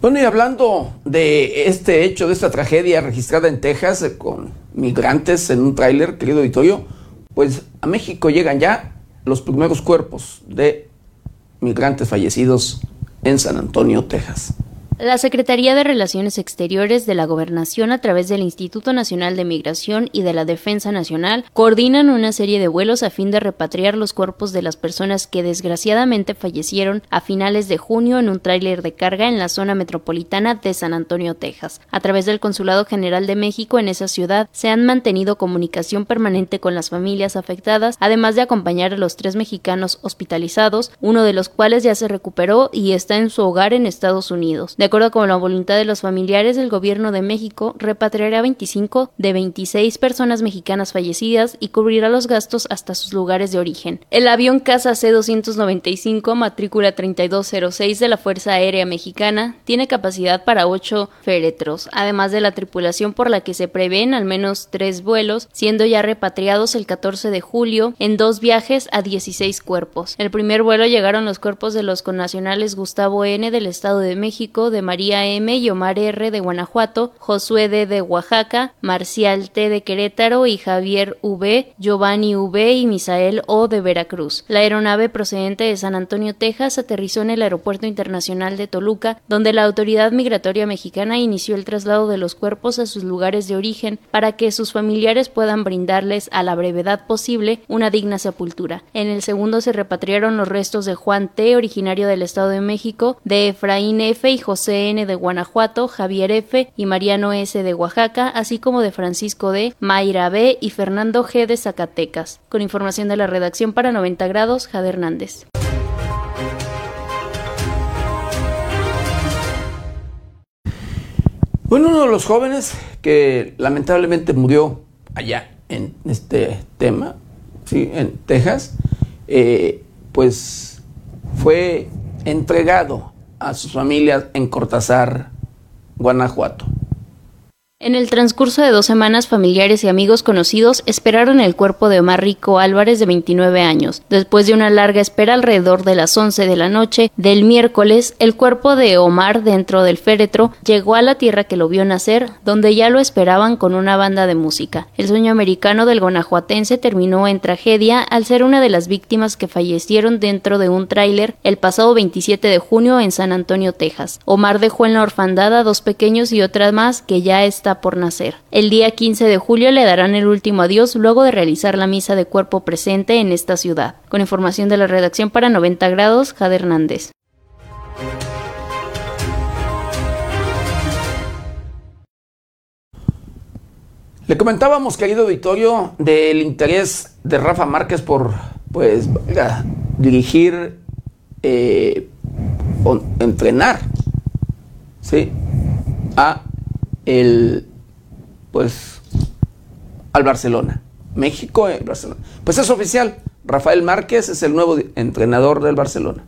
Bueno, y hablando de este hecho, de esta tragedia registrada en Texas eh, con migrantes en un tráiler, querido auditorio, pues a México llegan ya los primeros cuerpos de migrantes fallecidos en San Antonio, Texas. La Secretaría de Relaciones Exteriores de la Gobernación a través del Instituto Nacional de Migración y de la Defensa Nacional coordinan una serie de vuelos a fin de repatriar los cuerpos de las personas que desgraciadamente fallecieron a finales de junio en un tráiler de carga en la zona metropolitana de San Antonio, Texas. A través del Consulado General de México en esa ciudad se han mantenido comunicación permanente con las familias afectadas, además de acompañar a los tres mexicanos hospitalizados, uno de los cuales ya se recuperó y está en su hogar en Estados Unidos. De acuerdo con la voluntad de los familiares, el gobierno de México repatriará 25 de 26 personas mexicanas fallecidas y cubrirá los gastos hasta sus lugares de origen. El avión Casa C-295, matrícula 3206 de la Fuerza Aérea Mexicana, tiene capacidad para 8 féretros, además de la tripulación por la que se prevén al menos tres vuelos, siendo ya repatriados el 14 de julio en dos viajes a 16 cuerpos. El primer vuelo llegaron los cuerpos de los connacionales Gustavo N. del Estado de México, de María M. y Omar R. de Guanajuato, Josué D. de Oaxaca, Marcial T. de Querétaro y Javier V., Giovanni V. y Misael O. de Veracruz. La aeronave procedente de San Antonio, Texas, aterrizó en el Aeropuerto Internacional de Toluca, donde la Autoridad Migratoria Mexicana inició el traslado de los cuerpos a sus lugares de origen para que sus familiares puedan brindarles a la brevedad posible una digna sepultura. En el segundo se repatriaron los restos de Juan T., originario del Estado de México, de Efraín F. y José CN de Guanajuato, Javier F. y Mariano S. de Oaxaca, así como de Francisco D., Mayra B. y Fernando G. de Zacatecas. Con información de la redacción para 90 grados, Jade Hernández. Bueno, uno de los jóvenes que lamentablemente murió allá en este tema, ¿sí? en Texas, eh, pues fue entregado a sus familias en Cortázar, Guanajuato. En el transcurso de dos semanas, familiares y amigos conocidos esperaron el cuerpo de Omar Rico Álvarez, de 29 años. Después de una larga espera alrededor de las 11 de la noche del miércoles, el cuerpo de Omar dentro del féretro llegó a la tierra que lo vio nacer, donde ya lo esperaban con una banda de música. El sueño americano del guanajuatense terminó en tragedia al ser una de las víctimas que fallecieron dentro de un tráiler el pasado 27 de junio en San Antonio, Texas. Omar dejó en la orfandad a dos pequeños y otras más que ya por nacer. El día 15 de julio le darán el último adiós luego de realizar la misa de cuerpo presente en esta ciudad. Con información de la redacción para 90 grados, Jade Hernández. Le comentábamos, querido Victorio, del interés de Rafa Márquez por, pues, dirigir eh, o entrenar, ¿sí? A el, pues, al Barcelona. México, Barcelona. Pues es oficial. Rafael Márquez es el nuevo entrenador del Barcelona.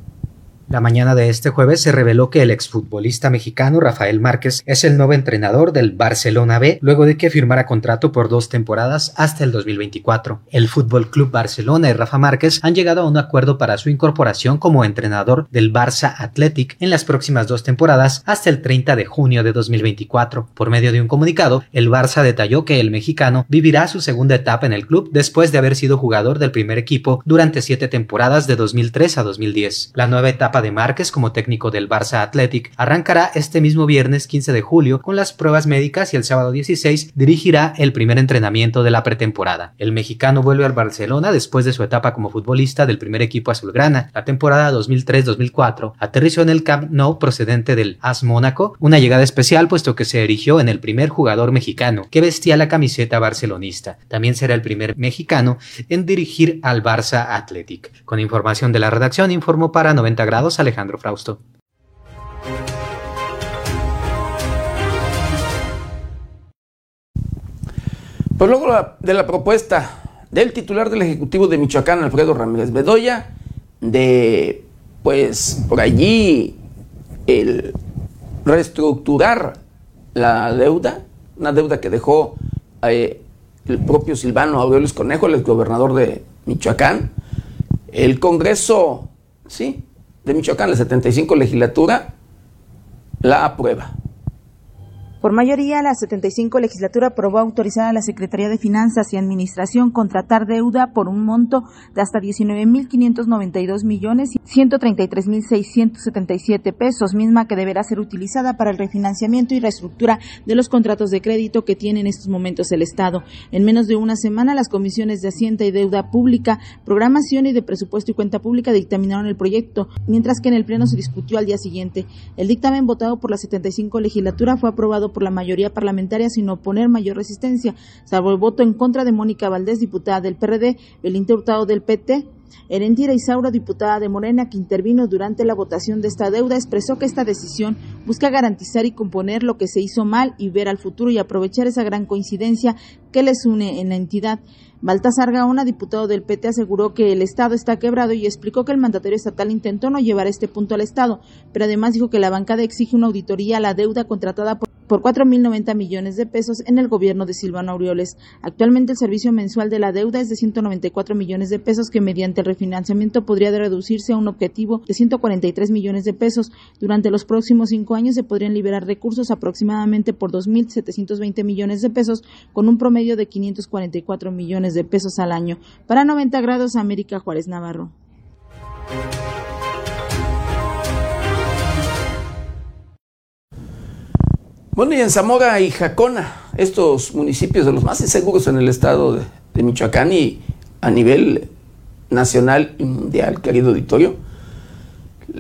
La mañana de este jueves se reveló que el exfutbolista mexicano Rafael Márquez es el nuevo entrenador del Barcelona B luego de que firmara contrato por dos temporadas hasta el 2024. El Fútbol Club Barcelona y Rafa Márquez han llegado a un acuerdo para su incorporación como entrenador del Barça Athletic en las próximas dos temporadas hasta el 30 de junio de 2024. Por medio de un comunicado, el Barça detalló que el mexicano vivirá su segunda etapa en el club después de haber sido jugador del primer equipo durante siete temporadas de 2003 a 2010. La nueva etapa de Márquez como técnico del Barça Athletic arrancará este mismo viernes 15 de julio con las pruebas médicas y el sábado 16 dirigirá el primer entrenamiento de la pretemporada. El mexicano vuelve al Barcelona después de su etapa como futbolista del primer equipo azulgrana. La temporada 2003-2004 aterrizó en el Camp Nou procedente del AS Mónaco, una llegada especial puesto que se erigió en el primer jugador mexicano que vestía la camiseta barcelonista. También será el primer mexicano en dirigir al Barça Athletic. Con información de la redacción informó para 90 grados Alejandro Frausto. Pues luego de la propuesta del titular del Ejecutivo de Michoacán, Alfredo Ramírez Bedoya, de pues por allí el reestructurar la deuda, una deuda que dejó eh, el propio Silvano Aureoles Conejo, el gobernador de Michoacán, el Congreso, sí, de Michoacán, la 75 legislatura, la aprueba. Por mayoría, la 75 legislatura aprobó autorizar a la Secretaría de Finanzas y Administración contratar deuda por un monto de hasta 19.592 millones y 133.677 pesos, misma que deberá ser utilizada para el refinanciamiento y reestructura de los contratos de crédito que tiene en estos momentos el Estado. En menos de una semana, las comisiones de Hacienda y Deuda Pública, Programación y de Presupuesto y Cuenta Pública dictaminaron el proyecto, mientras que en el Pleno se discutió al día siguiente. El dictamen votado por la 75 legislatura fue aprobado por la mayoría parlamentaria sin oponer mayor resistencia, salvo el voto en contra de Mónica Valdés, diputada del PRD, el Hurtado del PT, Erendira Isaura, diputada de Morena, que intervino durante la votación de esta deuda, expresó que esta decisión busca garantizar y componer lo que se hizo mal y ver al futuro y aprovechar esa gran coincidencia que les une en la entidad. Baltasar Gaona, diputado del PT, aseguró que el Estado está quebrado y explicó que el mandatario estatal intentó no llevar este punto al Estado, pero además dijo que la bancada exige una auditoría a la deuda contratada por por 4.090 millones de pesos en el gobierno de Silvano Aureoles. Actualmente el servicio mensual de la deuda es de 194 millones de pesos que mediante el refinanciamiento podría reducirse a un objetivo de 143 millones de pesos. Durante los próximos cinco años se podrían liberar recursos aproximadamente por 2.720 millones de pesos con un promedio de 544 millones de pesos al año. Para 90 grados, América Juárez Navarro. Bueno, y en Zamora y Jacona, estos municipios de los más inseguros en el estado de, Michoacán y a nivel nacional y mundial, querido auditorio,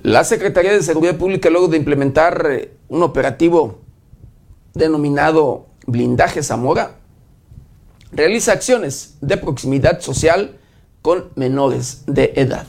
la Secretaría de Seguridad Pública, luego de implementar eh, un operativo denominado Blindaje Zamora, realiza acciones de proximidad social con menores de edad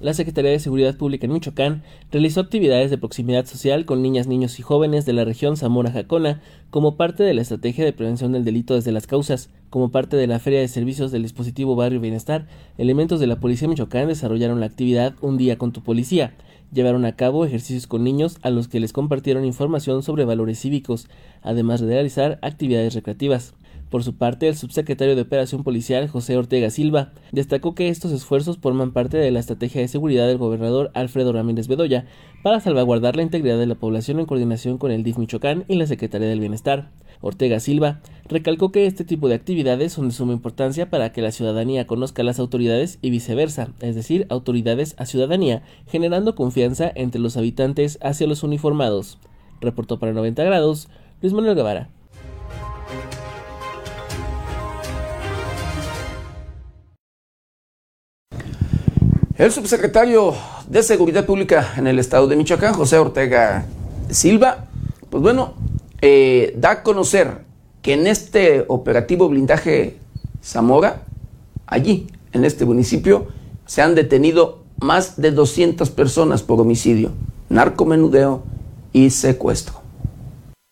la Secretaría de Seguridad Pública en Michoacán realizó actividades de proximidad social con niñas, niños y jóvenes de la región Zamora-Jacona como parte de la estrategia de prevención del delito desde las causas. Como parte de la Feria de Servicios del dispositivo Barrio Bienestar, elementos de la Policía Michoacán desarrollaron la actividad Un día con tu policía. Llevaron a cabo ejercicios con niños a los que les compartieron información sobre valores cívicos, además de realizar actividades recreativas. Por su parte, el subsecretario de Operación Policial, José Ortega Silva, destacó que estos esfuerzos forman parte de la estrategia de seguridad del gobernador Alfredo Ramírez Bedoya para salvaguardar la integridad de la población en coordinación con el DIF Michoacán y la Secretaría del Bienestar. Ortega Silva recalcó que este tipo de actividades son de suma importancia para que la ciudadanía conozca a las autoridades y viceversa, es decir, autoridades a ciudadanía, generando confianza entre los habitantes hacia los uniformados. Reportó para 90 grados Luis Manuel Guevara. El subsecretario de Seguridad Pública en el estado de Michoacán, José Ortega Silva, pues bueno, eh, da a conocer que en este operativo blindaje Zamora, allí, en este municipio, se han detenido más de 200 personas por homicidio, narcomenudeo y secuestro.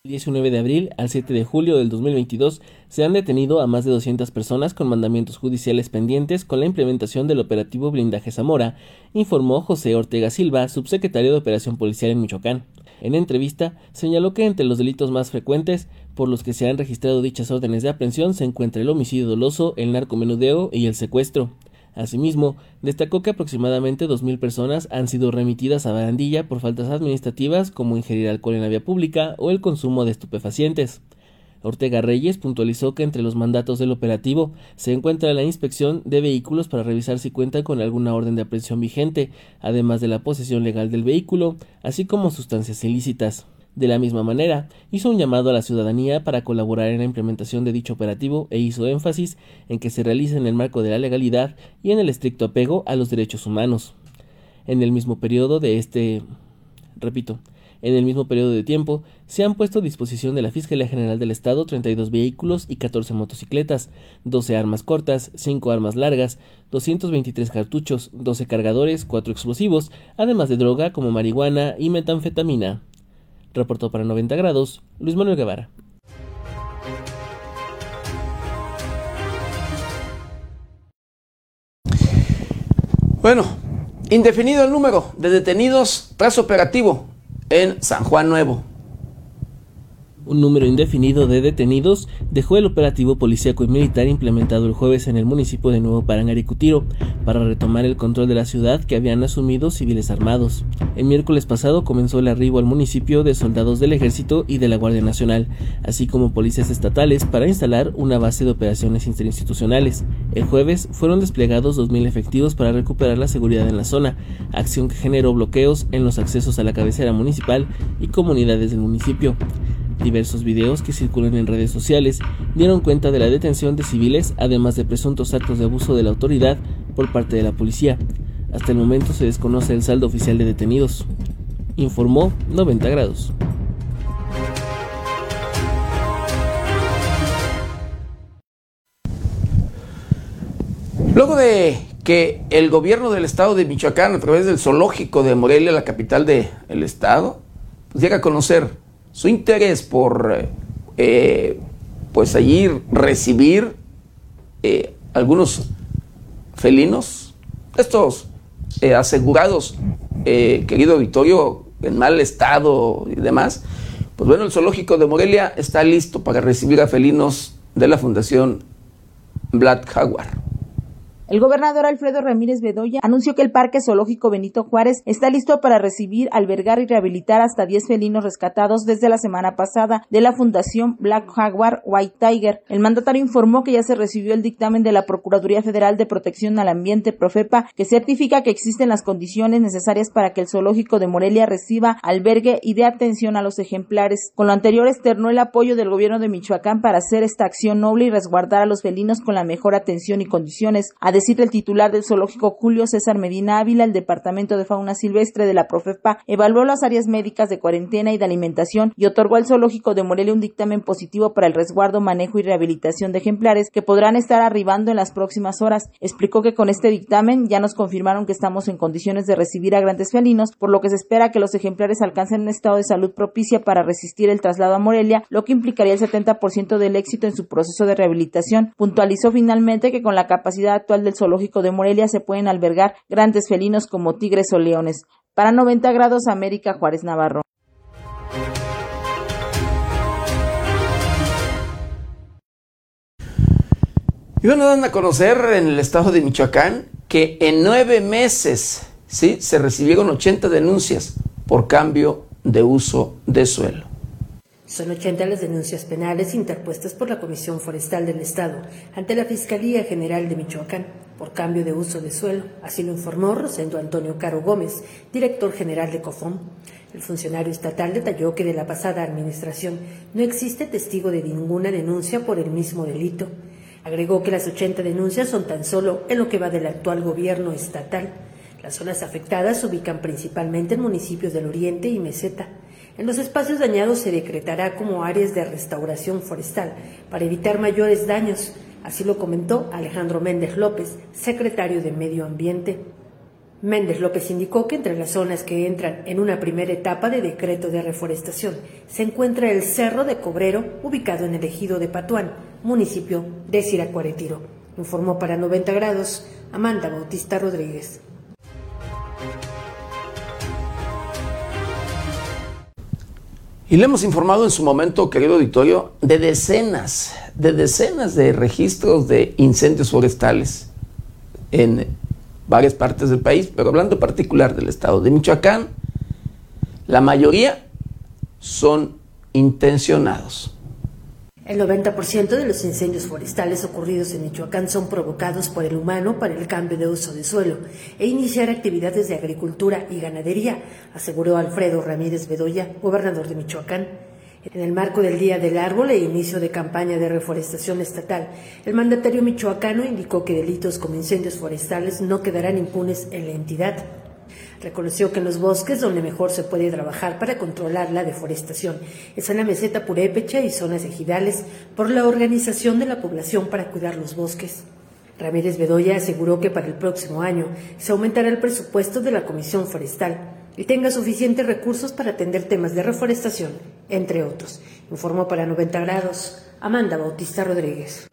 19 de abril al 7 de julio del 2022 se han detenido a más de 200 personas con mandamientos judiciales pendientes con la implementación del operativo Blindaje Zamora, informó José Ortega Silva, subsecretario de Operación Policial en Michoacán. En entrevista, señaló que entre los delitos más frecuentes por los que se han registrado dichas órdenes de aprehensión se encuentra el homicidio doloso, el narcomenudeo y el secuestro. Asimismo, destacó que aproximadamente 2.000 personas han sido remitidas a barandilla por faltas administrativas como ingerir alcohol en la vía pública o el consumo de estupefacientes. Ortega Reyes puntualizó que entre los mandatos del operativo se encuentra la inspección de vehículos para revisar si cuentan con alguna orden de aprehensión vigente, además de la posesión legal del vehículo, así como sustancias ilícitas. De la misma manera, hizo un llamado a la ciudadanía para colaborar en la implementación de dicho operativo e hizo énfasis en que se realice en el marco de la legalidad y en el estricto apego a los derechos humanos. En el mismo periodo de este, repito, en el mismo periodo de tiempo, se han puesto a disposición de la Fiscalía General del Estado 32 vehículos y 14 motocicletas, 12 armas cortas, 5 armas largas, 223 cartuchos, 12 cargadores, 4 explosivos, además de droga como marihuana y metanfetamina. Reportó para 90 grados Luis Manuel Guevara. Bueno, indefinido el número de detenidos tras operativo en San Juan Nuevo un número indefinido de detenidos dejó el operativo policíaco y militar implementado el jueves en el municipio de Nuevo Parangaricutiro para retomar el control de la ciudad que habían asumido civiles armados. El miércoles pasado comenzó el arribo al municipio de soldados del Ejército y de la Guardia Nacional, así como policías estatales para instalar una base de operaciones interinstitucionales. El jueves fueron desplegados 2.000 efectivos para recuperar la seguridad en la zona, acción que generó bloqueos en los accesos a la cabecera municipal y comunidades del municipio. Diversos videos que circulan en redes sociales dieron cuenta de la detención de civiles, además de presuntos actos de abuso de la autoridad por parte de la policía. Hasta el momento se desconoce el saldo oficial de detenidos. Informó 90 grados. Luego de que el gobierno del estado de Michoacán, a través del zoológico de Morelia, la capital del estado, pues llega a conocer su interés por eh, pues allí recibir eh, algunos felinos, estos eh, asegurados, querido Victorio, en mal estado y demás, pues bueno, el zoológico de Morelia está listo para recibir a felinos de la Fundación Black Jaguar. El gobernador Alfredo Ramírez Bedoya anunció que el Parque Zoológico Benito Juárez está listo para recibir, albergar y rehabilitar hasta 10 felinos rescatados desde la semana pasada de la Fundación Black Jaguar White Tiger. El mandatario informó que ya se recibió el dictamen de la Procuraduría Federal de Protección al Ambiente, Profepa, que certifica que existen las condiciones necesarias para que el zoológico de Morelia reciba albergue y dé atención a los ejemplares. Con lo anterior externó el apoyo del gobierno de Michoacán para hacer esta acción noble y resguardar a los felinos con la mejor atención y condiciones decir el titular del zoológico Julio César Medina Ávila, el Departamento de Fauna Silvestre de la Profepa evaluó las áreas médicas de cuarentena y de alimentación y otorgó al zoológico de Morelia un dictamen positivo para el resguardo, manejo y rehabilitación de ejemplares que podrán estar arribando en las próximas horas. Explicó que con este dictamen ya nos confirmaron que estamos en condiciones de recibir a grandes felinos, por lo que se espera que los ejemplares alcancen un estado de salud propicia para resistir el traslado a Morelia, lo que implicaría el 70% del éxito en su proceso de rehabilitación. Puntualizó finalmente que con la capacidad actual del zoológico de Morelia se pueden albergar grandes felinos como tigres o leones. Para 90 grados América Juárez Navarro. Y bueno, dan a conocer en el estado de Michoacán que en nueve meses ¿sí? se recibieron 80 denuncias por cambio de uso de suelo. Son 80 las denuncias penales interpuestas por la Comisión Forestal del Estado ante la Fiscalía General de Michoacán por cambio de uso de suelo, así lo informó Rosendo Antonio Caro Gómez, director general de COFOM. El funcionario estatal detalló que de la pasada administración no existe testigo de ninguna denuncia por el mismo delito. Agregó que las 80 denuncias son tan solo en lo que va del actual gobierno estatal. Las zonas afectadas se ubican principalmente en municipios del Oriente y Meseta. En los espacios dañados se decretará como áreas de restauración forestal para evitar mayores daños. Así lo comentó Alejandro Méndez López, secretario de Medio Ambiente. Méndez López indicó que entre las zonas que entran en una primera etapa de decreto de reforestación se encuentra el Cerro de Cobrero, ubicado en el ejido de Patuán, municipio de Siracuaretiro. Informó para 90 grados Amanda Bautista Rodríguez. Y le hemos informado en su momento, querido auditorio, de decenas, de decenas de registros de incendios forestales en varias partes del país, pero hablando particular del estado de Michoacán, la mayoría son intencionados. El 90% de los incendios forestales ocurridos en Michoacán son provocados por el humano para el cambio de uso de suelo e iniciar actividades de agricultura y ganadería, aseguró Alfredo Ramírez Bedoya, gobernador de Michoacán. En el marco del Día del Árbol e inicio de campaña de reforestación estatal, el mandatario michoacano indicó que delitos como incendios forestales no quedarán impunes en la entidad. Reconoció que los bosques donde mejor se puede trabajar para controlar la deforestación es en la meseta purépecha y zonas ejidales por la organización de la población para cuidar los bosques. Ramírez Bedoya aseguró que para el próximo año se aumentará el presupuesto de la Comisión Forestal y tenga suficientes recursos para atender temas de reforestación, entre otros. Informó para 90 grados Amanda Bautista Rodríguez.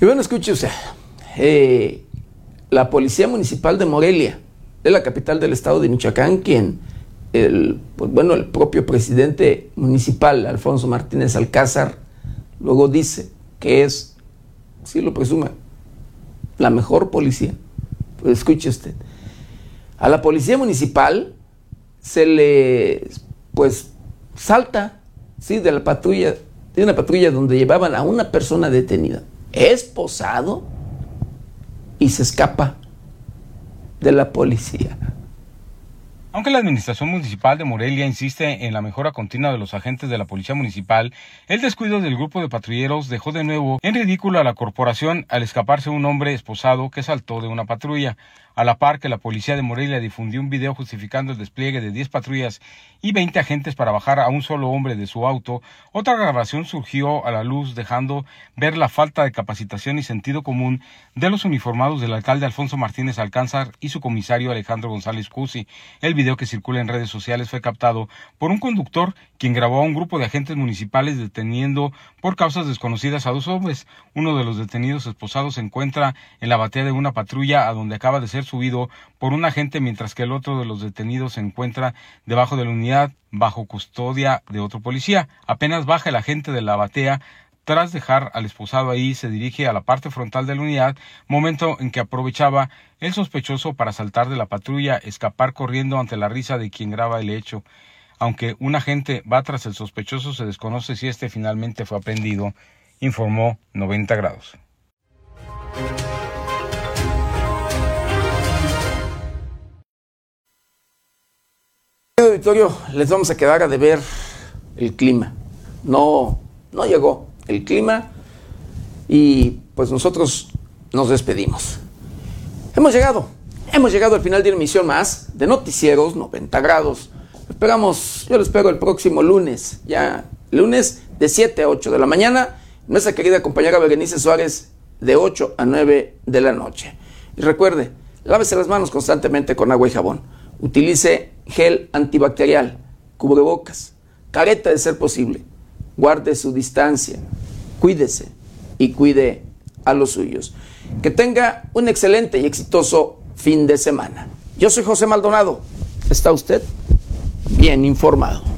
Y bueno, escuche usted, eh, la Policía Municipal de Morelia, de la capital del estado de Michoacán, quien, el, pues bueno, el propio presidente municipal, Alfonso Martínez Alcázar, luego dice que es, si lo presume, la mejor policía. Pues escuche usted, a la Policía Municipal se le, pues, salta, sí, de la patrulla, de una patrulla donde llevaban a una persona detenida es posado y se escapa de la policía. Aunque la Administración Municipal de Morelia insiste en la mejora continua de los agentes de la Policía Municipal, el descuido del grupo de patrulleros dejó de nuevo en ridículo a la corporación al escaparse un hombre esposado que saltó de una patrulla a la par que la policía de Morelia difundió un video justificando el despliegue de 10 patrullas y 20 agentes para bajar a un solo hombre de su auto, otra grabación surgió a la luz dejando ver la falta de capacitación y sentido común de los uniformados del alcalde Alfonso Martínez Alcánzar y su comisario Alejandro González Cusi. El video que circula en redes sociales fue captado por un conductor quien grabó a un grupo de agentes municipales deteniendo por causas desconocidas a dos hombres. Uno de los detenidos esposados se encuentra en la batea de una patrulla a donde acaba de ser subido por un agente mientras que el otro de los detenidos se encuentra debajo de la unidad bajo custodia de otro policía. Apenas baja el agente de la batea tras dejar al esposado ahí, se dirige a la parte frontal de la unidad, momento en que aprovechaba el sospechoso para saltar de la patrulla, escapar corriendo ante la risa de quien graba el hecho. Aunque un agente va tras el sospechoso, se desconoce si este finalmente fue aprendido, informó 90 grados. Les vamos a quedar a deber el clima. No, no llegó el clima y pues nosotros nos despedimos. Hemos llegado, hemos llegado al final de una emisión más de Noticieros 90 grados. Esperamos, yo lo espero el próximo lunes, ya lunes de 7 a 8 de la mañana. Nuestra querida compañera Berenice Suárez de 8 a 9 de la noche. Y recuerde, lávese las manos constantemente con agua y jabón. Utilice gel antibacterial, cubrebocas, careta de ser posible. Guarde su distancia, cuídese y cuide a los suyos. Que tenga un excelente y exitoso fin de semana. Yo soy José Maldonado. ¿Está usted bien informado?